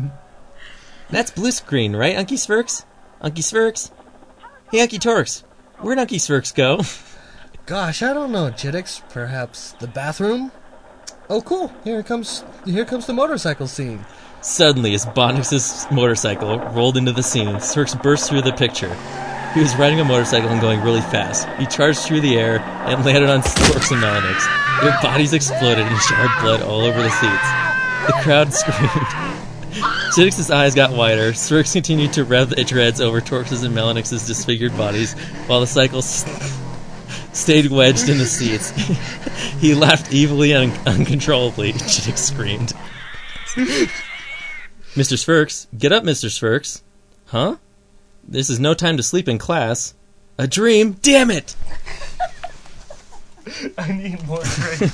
Speaker 1: That's blue screen, right, Unky Spherx? Unky Spherx? Hey, Unky Torx, where'd Unky Spherx go?
Speaker 2: Gosh, I don't know, Chittix. Perhaps the bathroom? Oh, cool. Here comes here comes the motorcycle scene.
Speaker 1: Suddenly, as Bondix's motorcycle rolled into the scene, Spherx burst through the picture. He was riding a motorcycle and going really fast. He charged through the air and landed on Spherx and Melanix. Their bodies exploded and showered blood all over the seats. The crowd screamed. Chittix's eyes got wider. Spherx continued to rev the dreads over Torx's and Melanix's disfigured bodies, while the cycle s- stayed wedged in the seats. he laughed evilly and uncontrollably. Chittix screamed. Mr. Spherx, get up, Mr. Spherx. Huh? This is no time to sleep in class. A dream? Damn it!
Speaker 2: I need more drink.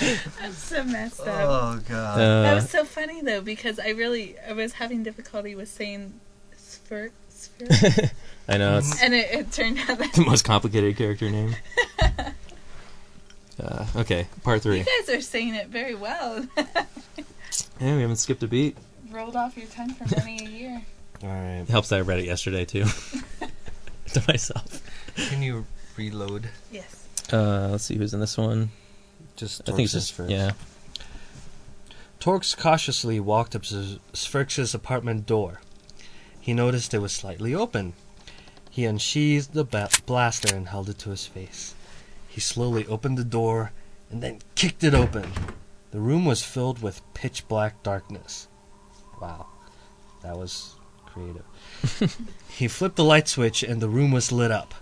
Speaker 3: I'm so messed up.
Speaker 2: oh god.
Speaker 3: that
Speaker 1: Uh,
Speaker 3: was so funny, though, because I really, I was having difficulty with saying sphere, sphere.
Speaker 1: I know, it's
Speaker 3: and it, it turned out that
Speaker 1: the most complicated character name. Uh, okay, part three.
Speaker 3: you guys are saying it very well.
Speaker 1: Yeah, we haven't skipped a beat.
Speaker 3: Rolled off your tongue for many a year.
Speaker 2: All right.
Speaker 1: It helps that I read it yesterday, too. to myself.
Speaker 2: Can you reload?
Speaker 3: Yes.
Speaker 1: Uh, let's see who's in this one.
Speaker 2: Just
Speaker 1: I think it's
Speaker 2: Torx
Speaker 1: just
Speaker 2: first.
Speaker 1: yeah.
Speaker 2: Torx cautiously walked up to Spherx' apartment door. He noticed it was slightly open. He unsheathed the ba- blaster and held it to his face. He slowly opened the door and then kicked it open. The room was filled with pitch black darkness. Wow, that was creative. he flipped the light switch and the room was lit up.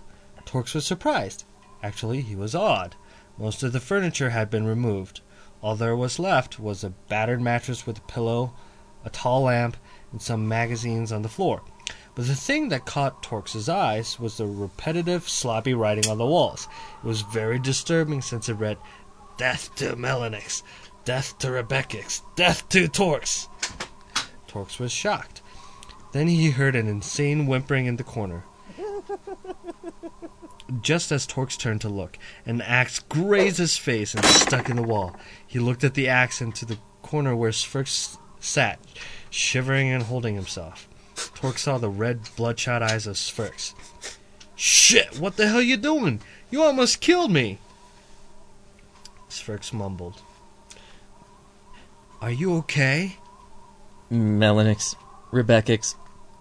Speaker 2: Torx was surprised. Actually, he was awed. Most of the furniture had been removed. All there was left was a battered mattress with a pillow, a tall lamp, and some magazines on the floor. But the thing that caught Torx's eyes was the repetitive, sloppy writing on the walls. It was very disturbing since it read, Death to Melanix, Death to Rebekix, Death to Torx. Torx was shocked. Then he heard an insane whimpering in the corner. Just as Torx turned to look, an axe grazed his face and stuck in the wall. He looked at the axe into the corner where Spherx sat, shivering and holding himself. Torx saw the red, bloodshot eyes of Spherx. Shit, what the hell you doing? You almost killed me! Spherx mumbled. Are you okay?
Speaker 1: Melanix, Rebekix,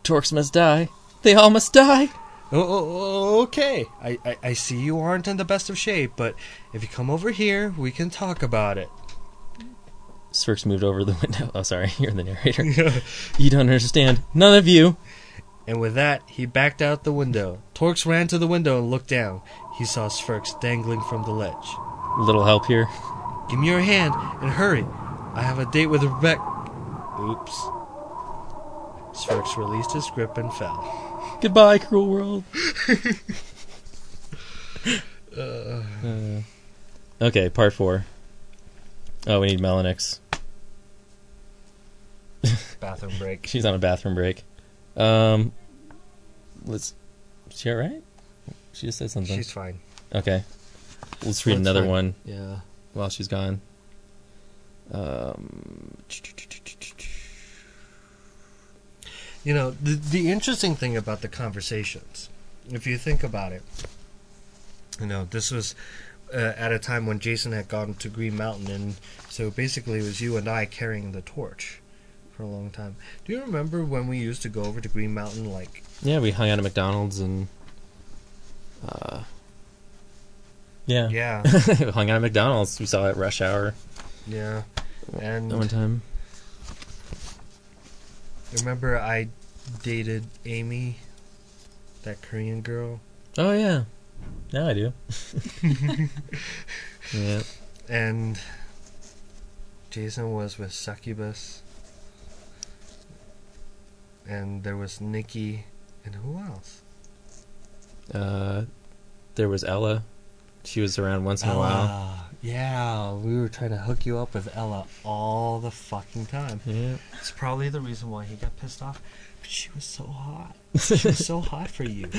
Speaker 1: Torx must die. They all must die.
Speaker 2: Oh, oh, oh, okay. I, I, I see you aren't in the best of shape, but if you come over here, we can talk about it.
Speaker 1: Spherx moved over the window. Oh, sorry, you're the narrator. you don't understand. None of you.
Speaker 2: And with that, he backed out the window. Torx ran to the window and looked down. He saw Spherx dangling from the ledge.
Speaker 1: Little help here.
Speaker 2: Give me your hand and hurry. I have a date with Rebecca. Oops. Spherx released his grip and fell.
Speaker 1: Goodbye, cruel world.
Speaker 2: Uh,
Speaker 1: okay, part four. Oh, we need Melanix.
Speaker 2: bathroom break.
Speaker 1: She's on a bathroom break. Um, let's. Is she alright? She just said something.
Speaker 2: She's fine.
Speaker 1: Okay. Let's read
Speaker 2: That's
Speaker 1: another
Speaker 2: fine.
Speaker 1: one
Speaker 2: Yeah.
Speaker 1: while she's gone. Um,
Speaker 2: You know, the, the interesting thing about the conversations, if you think about it, you know, this was uh, at a time when Jason had gone to Green Mountain, and so basically it was you and I carrying the torch for a long time. Do you remember when we used to go over to Green Mountain, like,
Speaker 1: yeah, we hung out at McDonald's and. Uh, yeah.
Speaker 2: yeah,
Speaker 1: we hung out at McDonald's. We saw it at rush hour
Speaker 2: yeah, and
Speaker 1: that one time.
Speaker 2: Remember I dated Amy, that Korean girl,
Speaker 1: Oh, yeah. Now I do. yeah.
Speaker 2: and Jason was with Succubus, and there was Nikki, and who else?
Speaker 1: Uh, there was Ella. She was around once in a while.
Speaker 2: Yeah, we were trying to hook you up with Ella all the fucking time.
Speaker 1: Yeah.
Speaker 2: It's probably the reason why he got pissed off. But she was so hot. She was so hot for you.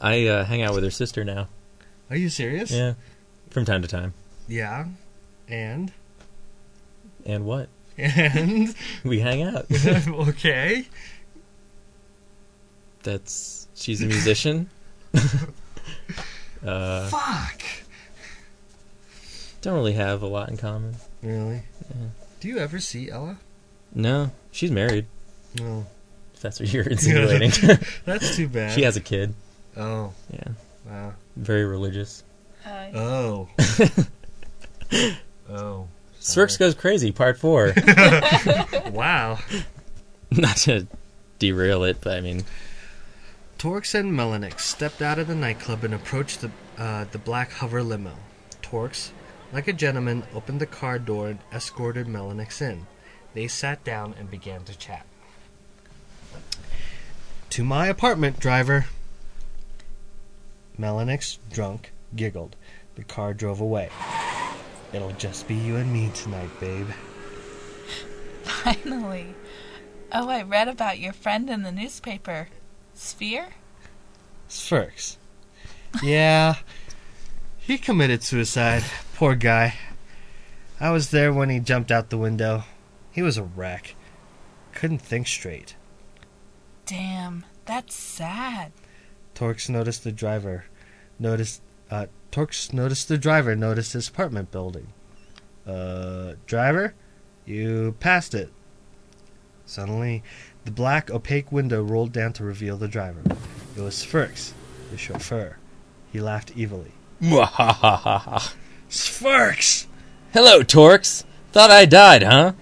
Speaker 1: I uh, hang out with her sister now.
Speaker 2: Are you serious?
Speaker 1: Yeah. From time to time.
Speaker 2: Yeah. And
Speaker 1: And what?
Speaker 2: and
Speaker 1: We hang out.
Speaker 2: okay.
Speaker 1: That's she's a musician. uh,
Speaker 2: Fuck.
Speaker 1: Don't really have a lot in common.
Speaker 2: Really?
Speaker 1: Yeah.
Speaker 2: Do you ever see Ella?
Speaker 1: No, she's married.
Speaker 2: No.
Speaker 1: If that's what you're insinuating.
Speaker 2: That's too bad.
Speaker 1: she has a kid.
Speaker 2: Oh.
Speaker 1: Yeah,
Speaker 2: Wow.
Speaker 1: very religious.
Speaker 3: Hi.
Speaker 2: Oh. oh.
Speaker 1: Spherx goes crazy. Part four.
Speaker 2: Wow.
Speaker 1: Not to derail it, but I mean,
Speaker 2: Torx and Melanix stepped out of the nightclub and approached the uh, the black hover limo. Torx, like a gentleman, opened the car door and escorted Melanix in. They sat down and began to chat. To my apartment, driver. Melanix, drunk, giggled. The car drove away. It'll just be you and me tonight, babe.
Speaker 3: Finally. Oh, I read about your friend in the newspaper. Sphere?
Speaker 2: Spherx. Yeah. He committed suicide. Poor guy. I was there when he jumped out the window. He was a wreck. Couldn't think straight.
Speaker 3: Damn, that's sad.
Speaker 2: Torx noticed the driver. Noticed. Uh, Torx noticed the driver. Noticed his apartment building. Uh, driver, you passed it. Suddenly, the black opaque window rolled down to reveal the driver. It was Spherx, the chauffeur. He laughed evilly. Spherx!
Speaker 1: Hello, Torx. Thought I died, huh?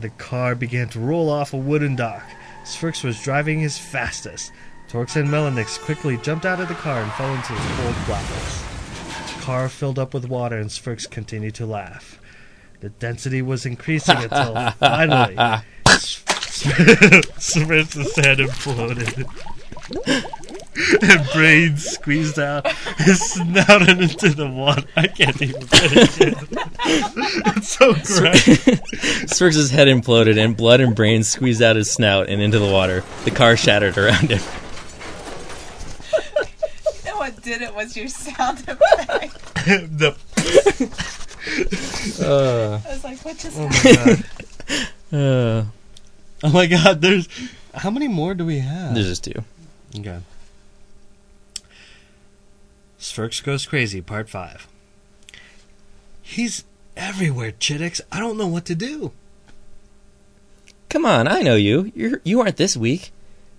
Speaker 2: The car began to roll off a wooden dock. Spherx was driving his fastest. Torx and Melanix quickly jumped out of the car and fell into the cold blackness. car filled up with water, and Spherx continued to laugh. The density was increasing until finally Spherx's head imploded. and brains squeezed out his snout into the water. I can't even finish it. It's so great.
Speaker 1: Spherx's head imploded and blood and brains squeezed out his snout and into the water. The car shattered around him.
Speaker 3: And what did it was your sound effect.
Speaker 2: the,
Speaker 1: Uh,
Speaker 3: I was like, what just
Speaker 2: oh
Speaker 3: happened?
Speaker 2: my god.
Speaker 1: uh,
Speaker 2: Oh my god, there's. How many more do we have?
Speaker 1: there's just two.
Speaker 2: Okay. Spherx Goes Crazy, Part 5. He's everywhere, Chittix. I don't know what to do.
Speaker 1: Come on, I know you. You're you aren't this weak.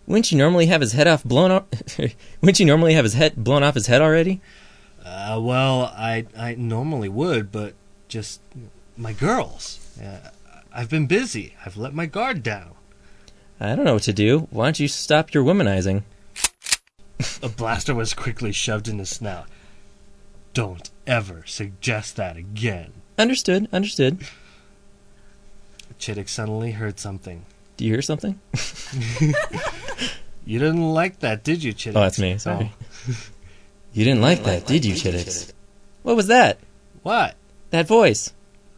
Speaker 1: Wouldn't you normally have his head off blown off? Wouldn't you normally have his head blown off his head already?
Speaker 2: Uh, well, I I normally would, but just my girls. Uh, I've been busy. I've let my guard down.
Speaker 1: I don't know what to do. Why don't you stop your womanizing?
Speaker 2: A blaster was quickly shoved in his snout. Don't ever suggest that again.
Speaker 1: Understood. Understood.
Speaker 2: Chittix suddenly heard something.
Speaker 1: Do you hear something?
Speaker 2: You didn't like that, did you, Chittix?
Speaker 1: Oh, that's me. Sorry. You didn't like that, did you, Chittix? What was that?
Speaker 2: What?
Speaker 1: That voice?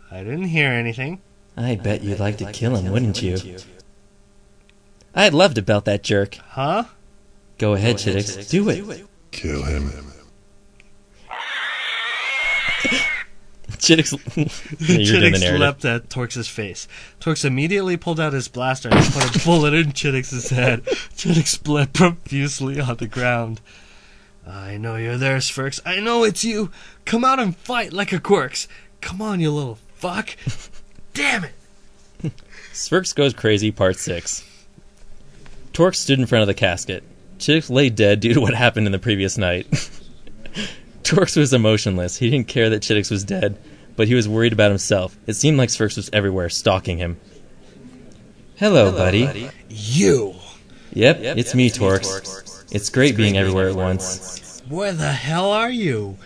Speaker 2: I didn't hear anything.
Speaker 1: I bet you'd like to kill him, wouldn't you? I'd love to belt that jerk.
Speaker 2: Huh?
Speaker 1: Go ahead, Chittix. Do it.
Speaker 4: Kill him.
Speaker 1: Chittix. You're
Speaker 2: Chittix leapt at Torx's face. Torx immediately pulled out his blaster and put a bullet in Chittix's head. Chittix bled profusely on the ground. I know you're there, Spherx. I know it's you. Come out and fight like a Quirks. Come on, you little fuck. Damn it.
Speaker 1: Spherx Goes Crazy, Part 6. Torx stood in front of the casket. Chittix lay dead due to what happened in the previous night. Torx was emotionless. He didn't care that Chittix was dead, but he was worried about himself. It seemed like Spherx was everywhere, stalking him. Hello, buddy.
Speaker 2: You.
Speaker 1: Yep, it's me, Torx. It's great being everywhere at once.
Speaker 2: Where the hell are you?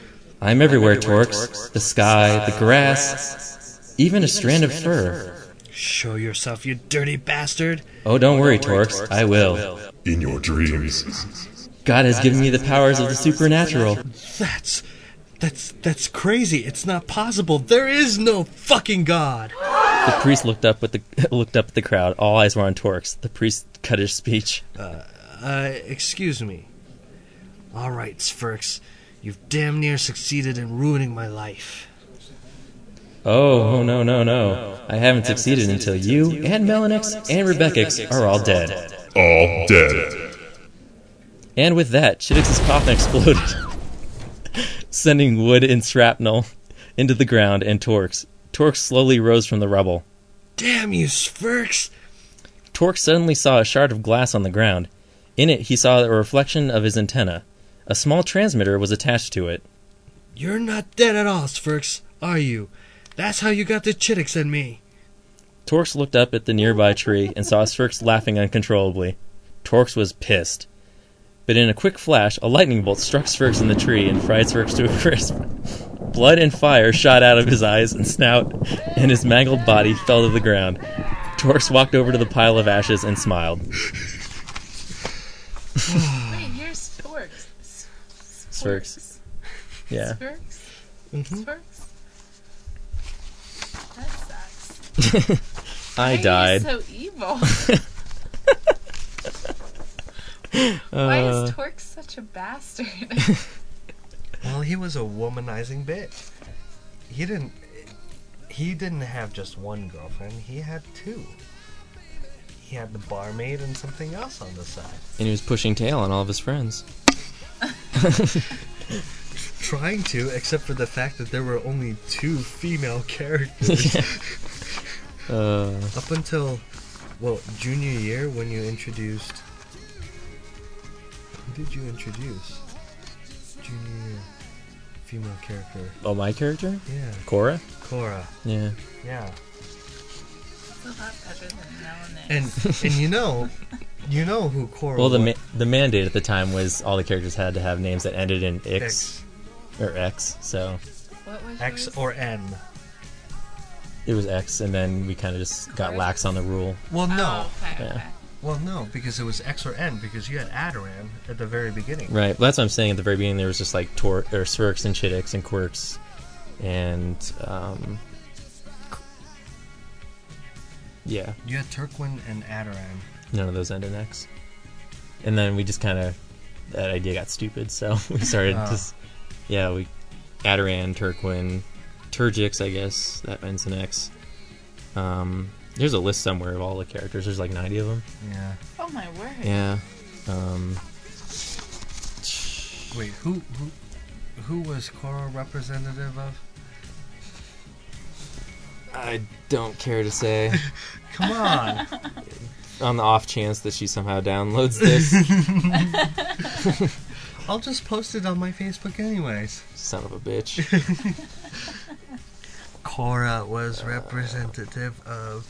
Speaker 1: I'm everywhere, Torx. The sky, the grass, even a strand of fur.
Speaker 2: Show yourself, you dirty bastard.
Speaker 1: Oh, don't worry, Torx. I will.
Speaker 4: In your dreams.
Speaker 1: God has given me the powers of the supernatural.
Speaker 2: That's that's that's crazy. It's not possible. There is no fucking god.
Speaker 1: The priest looked up with the looked up at the crowd. All eyes were on Torx. The priest cut his speech.
Speaker 2: Uh, excuse me. All right, Spherx. You've damn near succeeded in ruining my life.
Speaker 1: Oh, oh no, no, no. I haven't succeeded until you and Melanix and Rebecca are all dead.
Speaker 4: All dead.
Speaker 1: And with that, Chittix's coffin exploded, sending wood and shrapnel into the ground and Torx. Torx slowly rose from the rubble.
Speaker 2: Damn you, Spherx!
Speaker 1: Torx suddenly saw a shard of glass on the ground. In it, he saw a reflection of his antenna. A small transmitter was attached to it.
Speaker 2: You're not dead at all, Spherx, are you? That's how you got the Chittix and me.
Speaker 1: Torx looked up at the nearby tree and saw Spherx laughing uncontrollably. Torx was pissed. But in a quick flash, a lightning bolt struck Spherx in the tree and fried Spherx to a crisp. Blood and fire shot out of his eyes and snout, and his mangled body fell to the ground. Torx walked over to the pile of ashes and smiled.
Speaker 3: Wait, you're Sporks.
Speaker 1: Spherx. Yeah.
Speaker 3: Spurks?
Speaker 2: Mhm.
Speaker 3: Spurks? That sucks.
Speaker 1: I
Speaker 3: Why
Speaker 1: died.
Speaker 3: Are you so evil. Why
Speaker 1: Uh,
Speaker 3: is Torx such a bastard?
Speaker 2: Well, he was a womanizing bitch. He didn't. He didn't have just one girlfriend. He had two. He had the barmaid and something else on the side.
Speaker 1: and he was pushing tail on all of his friends.
Speaker 2: Trying to, except for the fact that there were only two female characters.
Speaker 1: Uh,
Speaker 2: Up until, well, junior year when you introduced. Who did you introduce? Junior year. Female character.
Speaker 1: oh, my character?
Speaker 2: Yeah.
Speaker 1: Cora?
Speaker 2: Cora.
Speaker 1: Yeah.
Speaker 2: Yeah.
Speaker 3: Still not better than Melanin.
Speaker 2: And and you know, you know who Cora
Speaker 1: Well, the
Speaker 2: was.
Speaker 1: ma- the mandate at the time was all the characters had to have names that ended in X.
Speaker 2: X.
Speaker 1: or X. So
Speaker 3: What was
Speaker 2: X
Speaker 3: yours?
Speaker 2: or N?
Speaker 1: It was X, and then we kind of just got lax on the rule.
Speaker 2: Well, no.
Speaker 3: Oh, okay,
Speaker 1: Yeah.
Speaker 3: okay.
Speaker 2: Well, no, because it was X or N because you had Adoran at the very beginning.
Speaker 1: Right. Well, that's what I'm saying. At the very beginning, there was just like tor- or Svirks and Chittix and Quirks, and um, yeah,
Speaker 2: You had Turquin and Adoran.
Speaker 1: none of those end in X. And then we just kind of that idea got stupid, so we started
Speaker 2: Oh.
Speaker 1: just yeah we Adoran, Turquin, Turgix, I guess that ends in X. Um, there's a list somewhere of all the characters. There's like 90 of them.
Speaker 2: Yeah.
Speaker 3: Oh my word.
Speaker 1: Yeah. Um,
Speaker 2: Wait, who who who was Korra representative of?
Speaker 1: I don't care to say.
Speaker 2: Come on.
Speaker 1: on the off chance that she somehow downloads this,
Speaker 2: I'll just post it on my Facebook anyways.
Speaker 1: son of a bitch.
Speaker 2: Korra was representative of.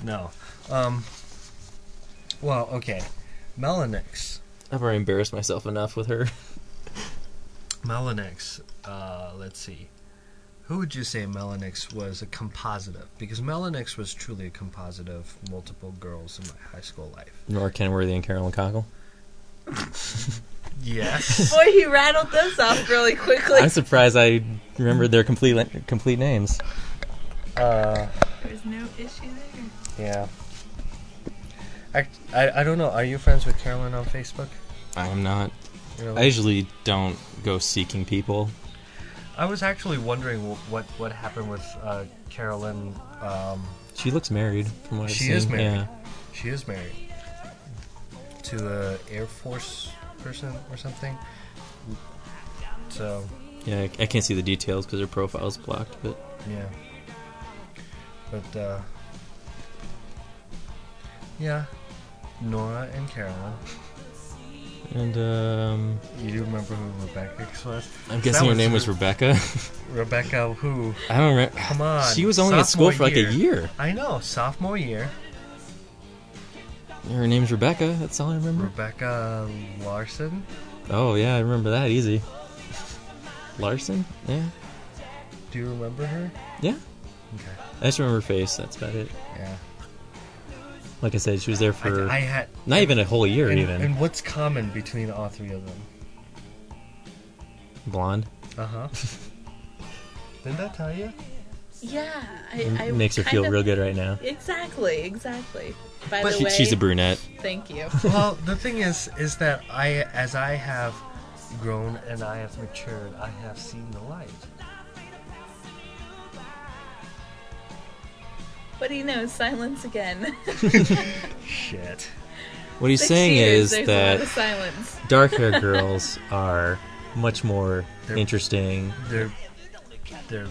Speaker 2: no. Um. Well, okay. Melanix.
Speaker 1: I've already embarrassed myself enough with her.
Speaker 2: Melanix. Uh, let's see. Who would you say Melanix was a composite of? Because Melanix was truly a composite of multiple girls in my high school life.
Speaker 1: Nora Kenworthy and Carolyn Cockle.
Speaker 2: Yes.
Speaker 3: Boy, he rattled those off really quickly.
Speaker 1: I'm surprised I remembered their complete complete names.
Speaker 2: uh,
Speaker 3: There's no issue there.
Speaker 2: yeah. I, I, I don't know. Are you friends with Carolyn on Facebook?
Speaker 1: I'm not.
Speaker 2: Really?
Speaker 1: I usually don't go seeking people.
Speaker 2: I was actually wondering what what happened with uh, Carolyn. Um,
Speaker 1: She looks married, from what I've
Speaker 2: She
Speaker 1: seen.
Speaker 2: is married.
Speaker 1: Yeah.
Speaker 2: she is married to a Air Force person or something. So
Speaker 1: Yeah, I, I can't see the details because her profile's blocked. But
Speaker 2: yeah, but uh, yeah, Nora and Carolyn.
Speaker 1: and um,
Speaker 2: You do remember who Rebecca was?
Speaker 1: I'm guessing her
Speaker 2: was
Speaker 1: name was Rebecca.
Speaker 2: Rebecca who?
Speaker 1: I don't remember.
Speaker 2: Come on,
Speaker 1: She was only at school for like a year.
Speaker 2: I know, sophomore year.
Speaker 1: Her name's Rebecca. That's all I remember.
Speaker 2: Rebecca Larson.
Speaker 1: Oh yeah, I remember that easy. Larson? Yeah.
Speaker 2: Do you remember her?
Speaker 1: Yeah.
Speaker 2: Okay.
Speaker 1: I just remember her face. That's about it.
Speaker 2: Yeah.
Speaker 1: Like I said, she was there for
Speaker 2: I, I had
Speaker 1: not even a whole year.
Speaker 2: and,
Speaker 1: even
Speaker 2: and what's common between all three of them?
Speaker 1: blonde
Speaker 2: Uh huh. Didn't I tell you?
Speaker 3: Yeah, I,
Speaker 1: M-
Speaker 3: I
Speaker 1: makes her feel
Speaker 3: of-
Speaker 1: real good right now.
Speaker 3: Exactly, exactly. By
Speaker 2: But
Speaker 3: the
Speaker 1: She,
Speaker 3: way,
Speaker 1: she's a brunette.
Speaker 3: Thank you.
Speaker 2: well, the thing is, is that I, as I have grown and I have matured, I have seen the light.
Speaker 3: What do you know? Silence again.
Speaker 2: Shit.
Speaker 1: What he's
Speaker 3: Six
Speaker 1: saying
Speaker 3: years,
Speaker 1: is
Speaker 3: there's a lot
Speaker 1: that dark hair girls are much more
Speaker 2: They're-
Speaker 1: interesting.
Speaker 2: They're they're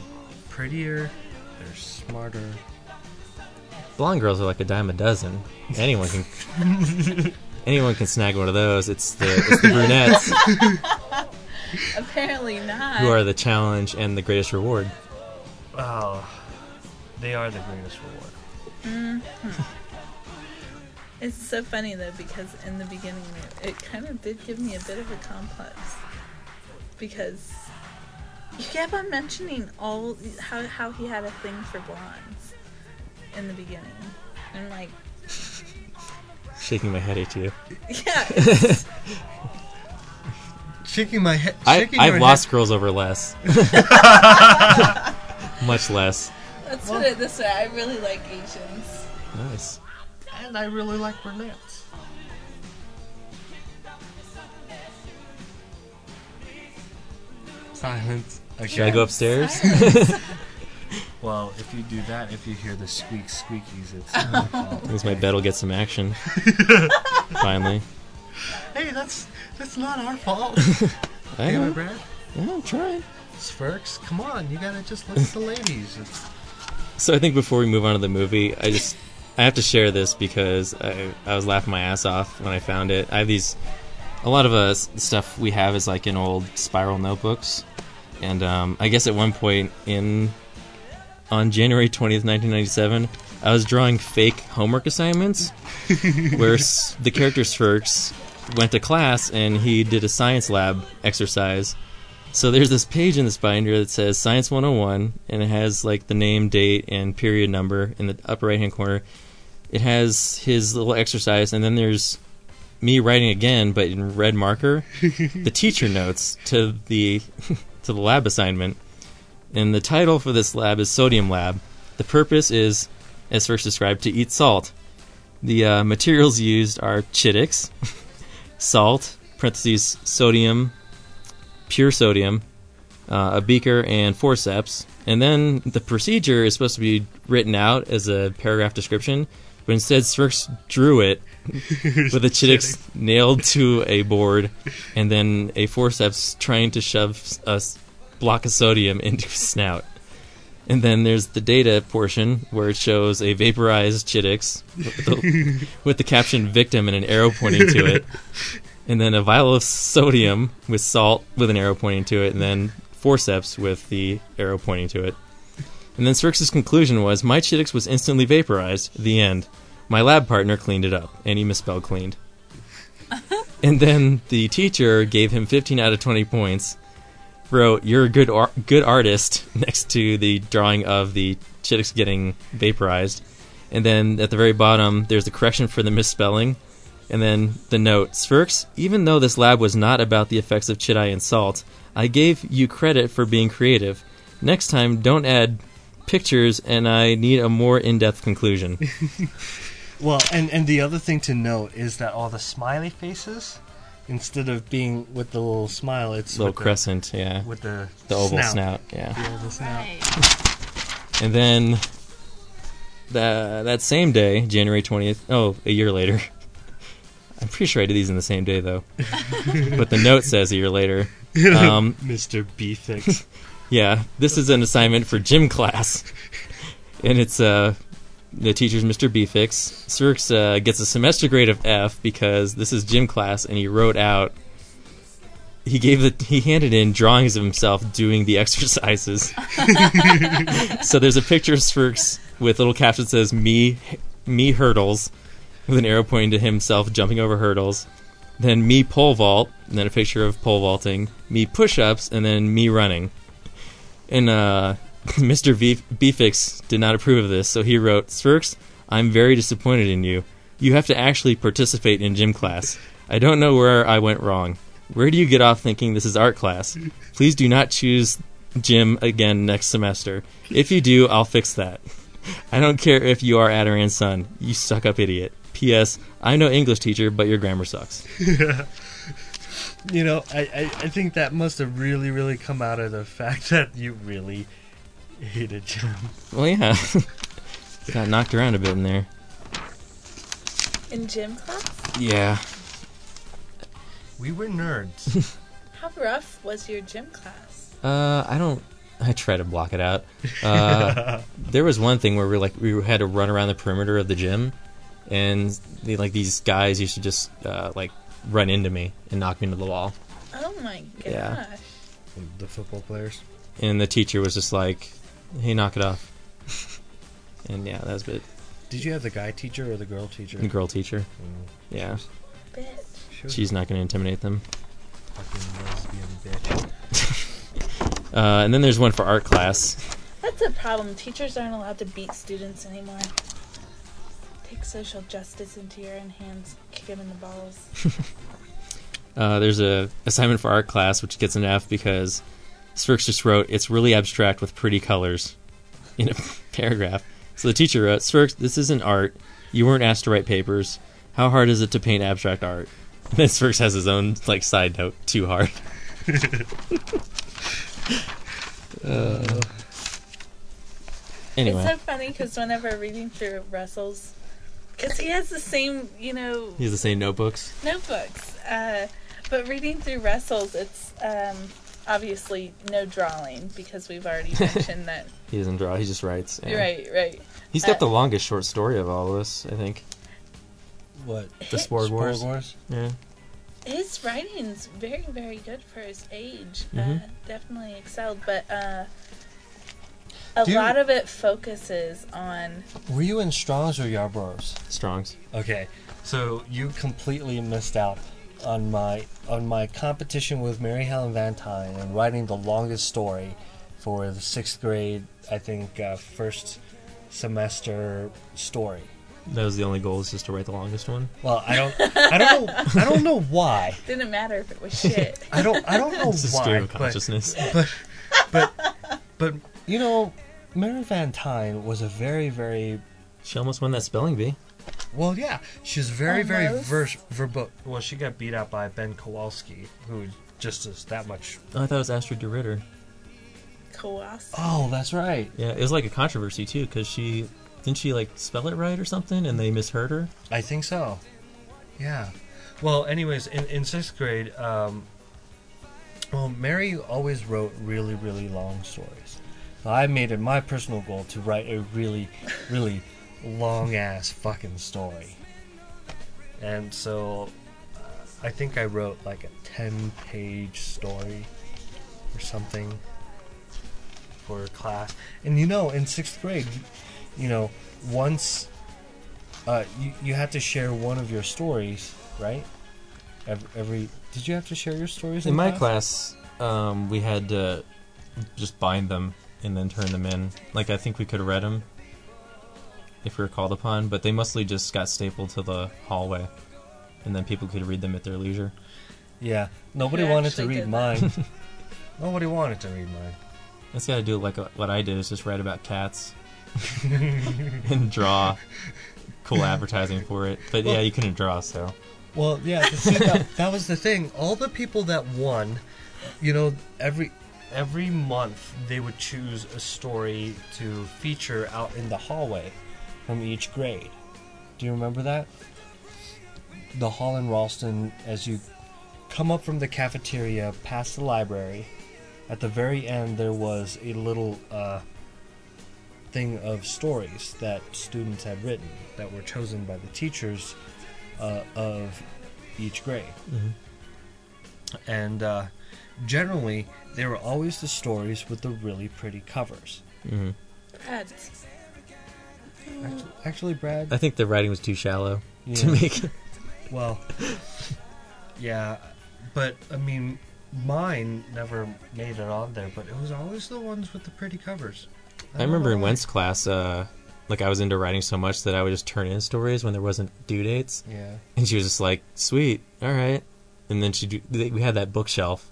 Speaker 2: prettier. They're smarter.
Speaker 1: Blonde girls are like a dime a dozen. Anyone can anyone can snag one of those. It's the it's the brunettes
Speaker 3: Apparently not.
Speaker 1: who are the challenge and the greatest reward.
Speaker 2: Oh, they are the greatest reward. Mm-hmm.
Speaker 3: It's so funny though because in the beginning it, it kind of did give me a bit of a complex because you kept on mentioning all how how he had a thing for blondes in the beginning. And I'm like,
Speaker 1: Shaking my head at you.
Speaker 3: yeah,
Speaker 2: Shaking my head.
Speaker 1: I
Speaker 2: shaking
Speaker 1: I've
Speaker 2: your
Speaker 1: lost girls over less. Much less.
Speaker 3: let's put it this way. I really like Asians.
Speaker 1: Nice.
Speaker 2: and I really like brunettes. Silence. Okay.
Speaker 1: Should I go upstairs?
Speaker 2: Well, if you do that, if you hear the squeak squeakies, it's my fault.
Speaker 1: Means my bed will get some action. Finally.
Speaker 2: Hey, that's that's not our fault.
Speaker 1: I
Speaker 2: Damn it,
Speaker 1: know.
Speaker 2: Brad.
Speaker 1: Yeah, I'm trying.
Speaker 2: Sparks, come on, you gotta just look at the ladies. It's,
Speaker 1: So I think before we move on to the movie, I just I have to share this because I I was laughing my ass off when I found it. I have these a lot of uh, stuff we have is like in old spiral notebooks, and um, I guess at one point in on January twentieth, nineteen ninety seven, I was drawing fake homework assignments where s- the character Spherx went to class and he did a science lab exercise So there's this page in this binder that says Science 101, and it has like the name, date, and period number in the upper right hand corner. It has his little exercise, and then there's me writing again, but in red marker, the teacher notes to the to the lab assignment. And the title for this lab is Sodium Lab. The purpose is, as first described, to eat salt. The uh, materials used are Chittix, salt, parentheses, sodium, pure sodium, uh, a beaker, and forceps. And then the procedure is supposed to be written out as a paragraph description, but instead Spherx drew it with a Chittix nailed to a board, and then a forceps trying to shove a block of sodium into his snout. And then there's the data portion where it shows a vaporized Chittix with the, with the caption "victim" and an arrow pointing to it, and then a vial of sodium with salt with an arrow pointing to it, and then forceps with the arrow pointing to it. And then Spherx' conclusion was, "My Chittix was instantly vaporized." The end. My lab partner cleaned it up, and he misspelled cleaned. and then the teacher gave him 15 out of 20 points. Wrote, "You're a good ar- good artist." Next to the drawing of the Chittix getting vaporized, and then at the very bottom, there's the correction for the misspelling, and then the note: Spherx, even though this lab was not about the effects of chidai and salt, I gave you credit for being creative. Next time, don't add pictures, and I need a more in-depth conclusion.
Speaker 2: Well, and and the other thing to note is that all the smiley faces, instead of being with the little smile, it's
Speaker 1: Little
Speaker 2: with
Speaker 1: crescent, yeah.
Speaker 2: with the
Speaker 1: The oval
Speaker 2: snout.
Speaker 1: snout, yeah.
Speaker 2: The oval snout.
Speaker 3: Right.
Speaker 1: And then the, that same day, January 20th, oh, a year later. I'm pretty sure I did these in the same day, though. but the note says a year later. Um,
Speaker 2: Mr. Bfix.
Speaker 1: yeah, this is an assignment for gym class. And it's uh, the teacher's Mr. Bfix. Sirks uh, gets a semester grade of F because this is gym class, and he wrote out. He gave the he handed in drawings of himself doing the exercises. so there's a picture of Spherx with little caption that says "me me hurdles" with an arrow pointing to himself jumping over hurdles. Then me pole vault, and then a picture of pole vaulting. Me push-ups, and then me running. And uh, Mr. V- Bfix did not approve of this, so he wrote, "Spherx, I'm very disappointed in you. You have to actually participate in gym class. I don't know where I went wrong. Where do you get off thinking this is art class? Please do not choose gym again next semester. If you do, I'll fix that. I don't care if you are Adaran's son. You stuck up idiot. P.S. I'm no English teacher, but your grammar sucks.
Speaker 2: You know, I, I, I think that must have really, really come out of the fact that you really hated gym.
Speaker 1: Well, yeah. Got knocked around a bit in there.
Speaker 3: In gym class?
Speaker 1: Yeah.
Speaker 2: We were nerds.
Speaker 3: How rough was your gym class?
Speaker 1: Uh, I don't. I try to block it out. Uh, there was one thing where we like we had to run around the perimeter of the gym, and they, like these guys used to just uh, like run into me and knock me into the wall.
Speaker 3: Oh my gosh.
Speaker 1: Yeah.
Speaker 2: the football players.
Speaker 1: And the teacher was just like, "Hey, knock it off." and yeah, that was a bit.
Speaker 2: Did you have the guy teacher or the girl teacher?
Speaker 1: The girl teacher.
Speaker 2: Mm,
Speaker 1: Yeah,
Speaker 3: Bitch.
Speaker 1: she's not going to intimidate them.
Speaker 2: a fucking lesbian bitch.
Speaker 1: Uh, and then there's one for art class.
Speaker 3: That's a problem. Teachers aren't allowed to beat students anymore. Take social justice into your own hands. Kick them in the balls.
Speaker 1: Uh, there's a assignment for art class which gets an F because Spherx just wrote it's really abstract with pretty colors in a paragraph. So the teacher wrote, Spherx, this isn't art. You weren't asked to write papers. How hard is it to paint abstract art? And then Spherx has his own like side note, too hard. Uh, anyway,
Speaker 3: It's so funny because whenever reading through Russell's, because he has the same, you know,
Speaker 1: he has the same notebooks.
Speaker 3: notebooks. Uh, but reading through Russell's, it's um, obviously no drawing because we've already mentioned that.
Speaker 1: He doesn't draw; he just writes. yeah.
Speaker 3: Right, right.
Speaker 1: He's got
Speaker 3: Uh,
Speaker 1: the longest short story of all of us, I think.
Speaker 2: What?
Speaker 1: The Spore Wars.
Speaker 2: Wars?
Speaker 1: Yeah.
Speaker 3: His writing's very, very good for his age. Uh,
Speaker 1: Mhm.
Speaker 3: definitely excelled, but uh, a
Speaker 2: Do you-
Speaker 3: lot of it focuses on.
Speaker 2: Were you in Strong's or Yarborough's?
Speaker 1: Strong's.
Speaker 2: Okay, so you completely missed out on my on my competition with Mary Helen Vantine and writing the longest story for the sixth grade. I think uh, first semester story.
Speaker 1: That was the only goal, is just to write the longest one.
Speaker 2: Well, I don't, I don't know, I don't know why.
Speaker 3: Didn't matter if it was shit.
Speaker 2: I don't, I don't know
Speaker 1: It's a stream
Speaker 2: why.
Speaker 1: of
Speaker 2: But,
Speaker 1: consciousness.
Speaker 2: but, but, but, you know, Mary Van Tyne was a very, very
Speaker 1: She almost won that spelling bee.
Speaker 2: Well, yeah, she's very, very
Speaker 3: Almost.
Speaker 2: vers- verbo. Well, she got beat out by Ben Kowalski, who just is that much.
Speaker 1: Oh, I thought it was Astrid de Ritter.
Speaker 3: Kowalski.
Speaker 2: Oh, that's right.
Speaker 1: Yeah, it was like a controversy too, because she didn't she like spell it right or something, and they misheard her.
Speaker 2: I think so. Yeah. Well, anyways, in, in sixth grade, um, well, Mary always wrote really, really long stories. I made it my personal goal to write a really, really long ass fucking story. And so uh, I think I wrote like a 10 page story or something for class. And you know, in sixth grade, you know, once uh, you, you had to share one of your stories, right? Every, every did you have to share your stories in,
Speaker 1: In my class, um, we had to just bind them and then turn them in. Like I think we could have read them if we were called upon, but they mostly just got stapled to the hallway, and then people could read them at their leisure.
Speaker 2: Yeah, nobody
Speaker 3: Who
Speaker 2: wanted to
Speaker 3: actually
Speaker 2: read
Speaker 3: did
Speaker 2: mine. nobody wanted to read mine.
Speaker 1: That's got to do like uh, what I did is just write about cats and draw cool advertising for it. But yeah, you couldn't draw, so
Speaker 2: Well, yeah, but see, that, that was the thing. All the people that won, you know, every every month they would choose a story to feature out in the hallway from each grade. Do you remember that? The hall in Ralston, as you come up from the cafeteria past the library, at the very end there was a little uh, thing of stories that students had written that were chosen by the teachers uh, of each grade. And uh, generally, they were always the stories with the really pretty covers.
Speaker 1: hmm
Speaker 3: Brad.
Speaker 2: Actually, actually Brad,
Speaker 1: I think the writing was too shallow
Speaker 2: yeah,
Speaker 1: to make. it.
Speaker 2: well, yeah, but I mean, mine never made it on there, but it was always the ones with the pretty covers.
Speaker 1: I
Speaker 2: don't
Speaker 1: remember in. Wentz class, uh, like I was into writing so much that I would just turn in stories when there wasn't due dates,
Speaker 2: Yeah.
Speaker 1: and she was just like, "Sweet, all right." And then she, we had that bookshelf,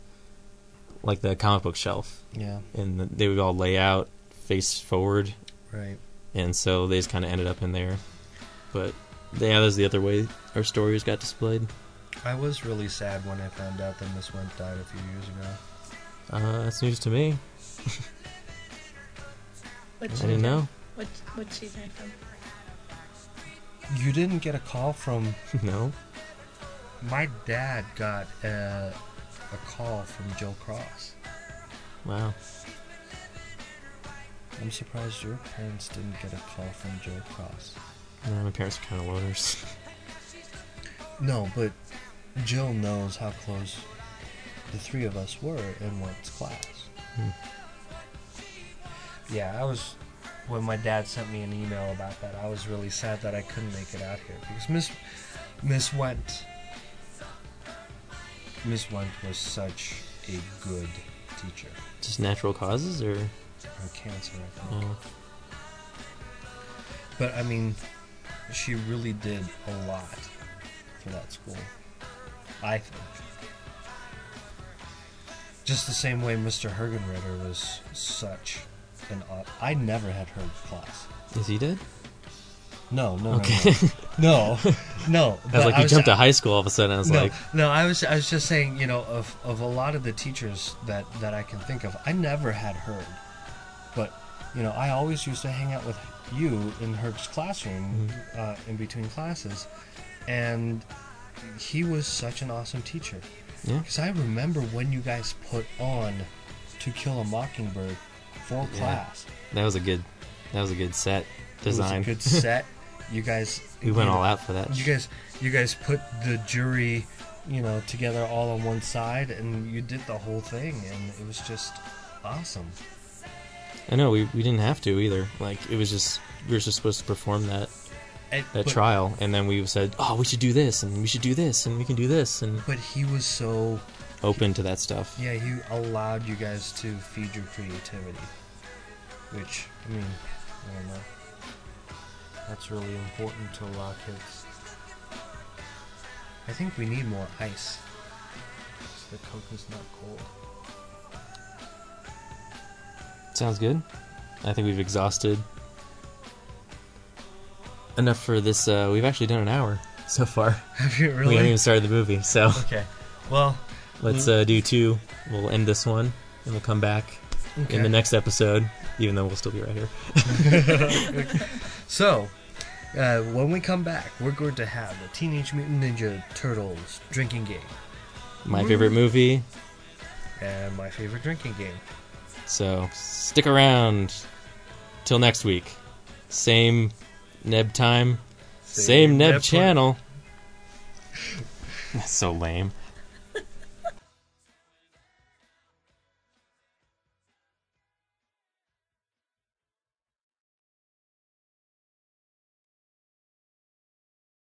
Speaker 1: like the comic book shelf,
Speaker 2: Yeah.
Speaker 1: and they would all lay out face forward,
Speaker 2: Right.
Speaker 1: And so they just kind of ended up in there. But yeah, that was the other way our stories got displayed.
Speaker 2: I was really sad when I found out that Miss Went died a few years ago.
Speaker 1: Uh, that's news to me. I didn't know.
Speaker 3: What what she died from?
Speaker 2: You didn't get a call from
Speaker 1: no.
Speaker 2: my dad. Got a, a call from Joe Cross.
Speaker 1: Wow.
Speaker 2: I'm surprised your parents didn't get a call from Joe Cross.
Speaker 1: My parents are kind of loners.
Speaker 2: No, but Joe knows how close the three of us were in Went's class.
Speaker 1: Hmm.
Speaker 2: Yeah, I was. When my dad sent me an email about that, I was really sad that I couldn't make it out here because Miss Miss Went Miss Went was such a good teacher.
Speaker 1: Just natural causes, or
Speaker 2: Her cancer, I think.
Speaker 1: oh,
Speaker 2: But I mean, she really did a lot for that school. I think. Just the same way Mr. Hergenritter was such an. au- I never had her class.
Speaker 1: is he dead?
Speaker 2: No, no,
Speaker 1: Okay.
Speaker 2: no, no, no.
Speaker 1: I was like, you jumped to high school all of a sudden. I was
Speaker 2: no,
Speaker 1: like,
Speaker 2: no, I was, I was just saying, you know, of, of a lot of the teachers that, that I can think of, I never had but, you know, I always used to hang out with you in Herg's classroom, uh, in between classes, and he was such an awesome teacher.
Speaker 1: yeah,
Speaker 2: Because I remember when you guys put on To Kill a Mockingbird for
Speaker 1: Yeah.
Speaker 2: class.
Speaker 1: that was a good, that was a good set design.
Speaker 2: It was a good set. You guys,
Speaker 1: we went
Speaker 2: you know,
Speaker 1: all out for that.
Speaker 2: You guys, you guys put the jury, you know, together all on one side, and you did the whole thing, and it was just awesome.
Speaker 1: I know we, we didn't have to either. Like it was just we were just supposed to perform that.
Speaker 2: And-
Speaker 1: that
Speaker 2: but,
Speaker 1: trial, and then we said, "Oh, we should do this, and we should do this, and we can do this," and
Speaker 2: But he was so
Speaker 1: open to that stuff.
Speaker 2: yeah. He allowed you guys to feed your creativity, which I mean, I don't know. That's really important to a lot of kids. I think we need more ice. The Coke is not cold.
Speaker 1: Sounds good. I think we've exhausted enough for this. Uh, we've actually done an hour so far.
Speaker 2: Have you
Speaker 1: We haven't even started the movie, so
Speaker 2: Okay. Well,
Speaker 1: let's uh, do two. We'll end this one, and we'll come back
Speaker 2: okay.
Speaker 1: in the next episode, even though we'll still be right here.
Speaker 2: So, uh, when we come back, we're going to have the Teenage Mutant Ninja Turtles drinking game
Speaker 1: My favorite movie.
Speaker 2: and my favorite drinking game.
Speaker 1: So stick around till next week. Same Neb time, same, Neb,
Speaker 2: Neb
Speaker 1: channel. That's so lame.